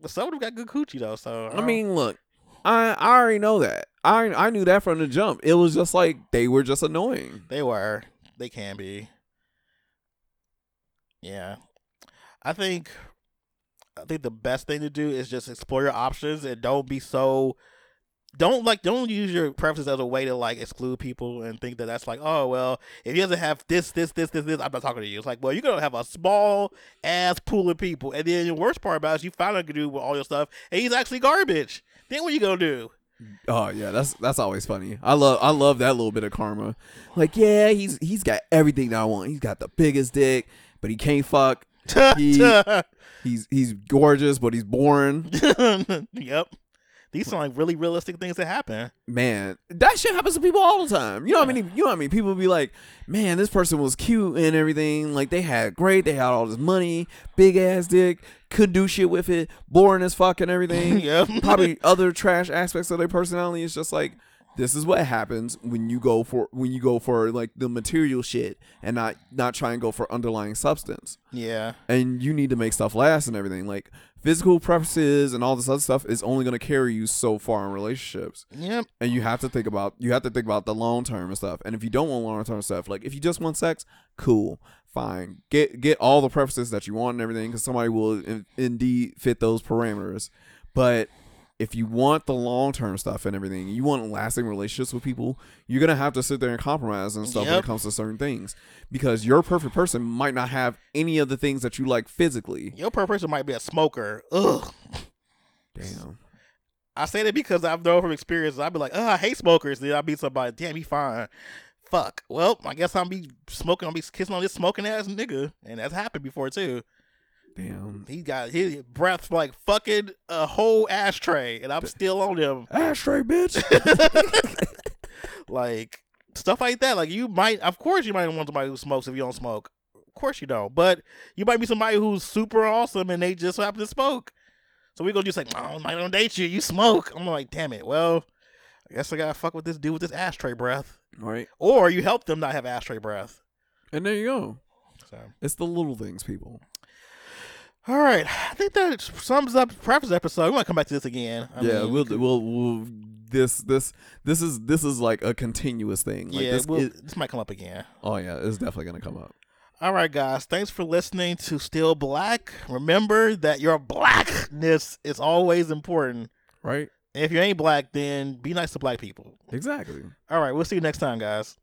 But some of them got good coochie though. So I uh-huh. mean, look, I I already know that. I I knew that from the jump. It was just like they were just annoying. They were. They can be. Yeah. I think I think the best thing to do is just explore your options and don't be so don't like don't use your preferences as a way to like exclude people and think that that's like oh well if he doesn't have this this this this this I'm not talking to you. It's like well you're gonna have a small ass pool of people and then the worst part about it is you find out to do with all your stuff and he's actually garbage. Then what you gonna do? Oh yeah, that's that's always funny. I love I love that little bit of karma. Like yeah, he's he's got everything that I want. He's got the biggest dick, but he can't fuck. He- He's he's gorgeous, but he's boring. yep. These sound like really realistic things that happen. Man, that shit happens to people all the time. You know what I mean? You know what I mean? People be like, "Man, this person was cute and everything. Like they had great. They had all this money, big ass dick, could do shit with it, boring as fuck and everything. yeah, Probably other trash aspects of their personality. It's just like this is what happens when you go for when you go for like the material shit and not not try and go for underlying substance. Yeah. And you need to make stuff last and everything. Like physical preferences and all this other stuff is only going to carry you so far in relationships Yep. and you have to think about you have to think about the long term and stuff. And if you don't want long term stuff, like if you just want sex, cool, fine, get get all the preferences that you want and everything, because somebody will in, indeed fit those parameters. But if you want the long term stuff and everything, you want lasting relationships with people, you're gonna have to sit there and compromise and stuff when it comes to certain things, because your perfect person might not have any of the things that you like physically. Your perfect person might be a smoker. Ugh. Damn. I say that because I've known from experience. I'd be like, oh, I hate smokers. Then I'll be somebody, damn, he fine. Fuck. Well, I guess I'll be smoking. I'll be kissing on this smoking ass nigga, and that's happened before too. Damn. He got his breath like fucking a whole ashtray, and I'm still on him. Ashtray, bitch. like stuff like that. Like you might, of course, you might want somebody who smokes if you don't smoke. Of course you don't. But you might be somebody who's super awesome and they just happen to smoke. So we gonna just like, oh, I don't date you. You smoke. I'm like, damn it. Well, I guess I gotta fuck with this dude with this ashtray breath. right. Or you help them not have ashtray breath. And there you go. So, It's the little things, people. All right, I think that sums up preface episode. We might come back to this again. I yeah, mean, we'll, we'll we'll this this this is this is like a continuous thing. Like yeah, this, we'll, it- this might come up again. oh yeah, it's definitely gonna come up. All right, guys. Thanks for listening to Steel Black. Remember that your blackness is always important. Right? And if you ain't black, then be nice to black people. Exactly. All right, we'll see you next time, guys.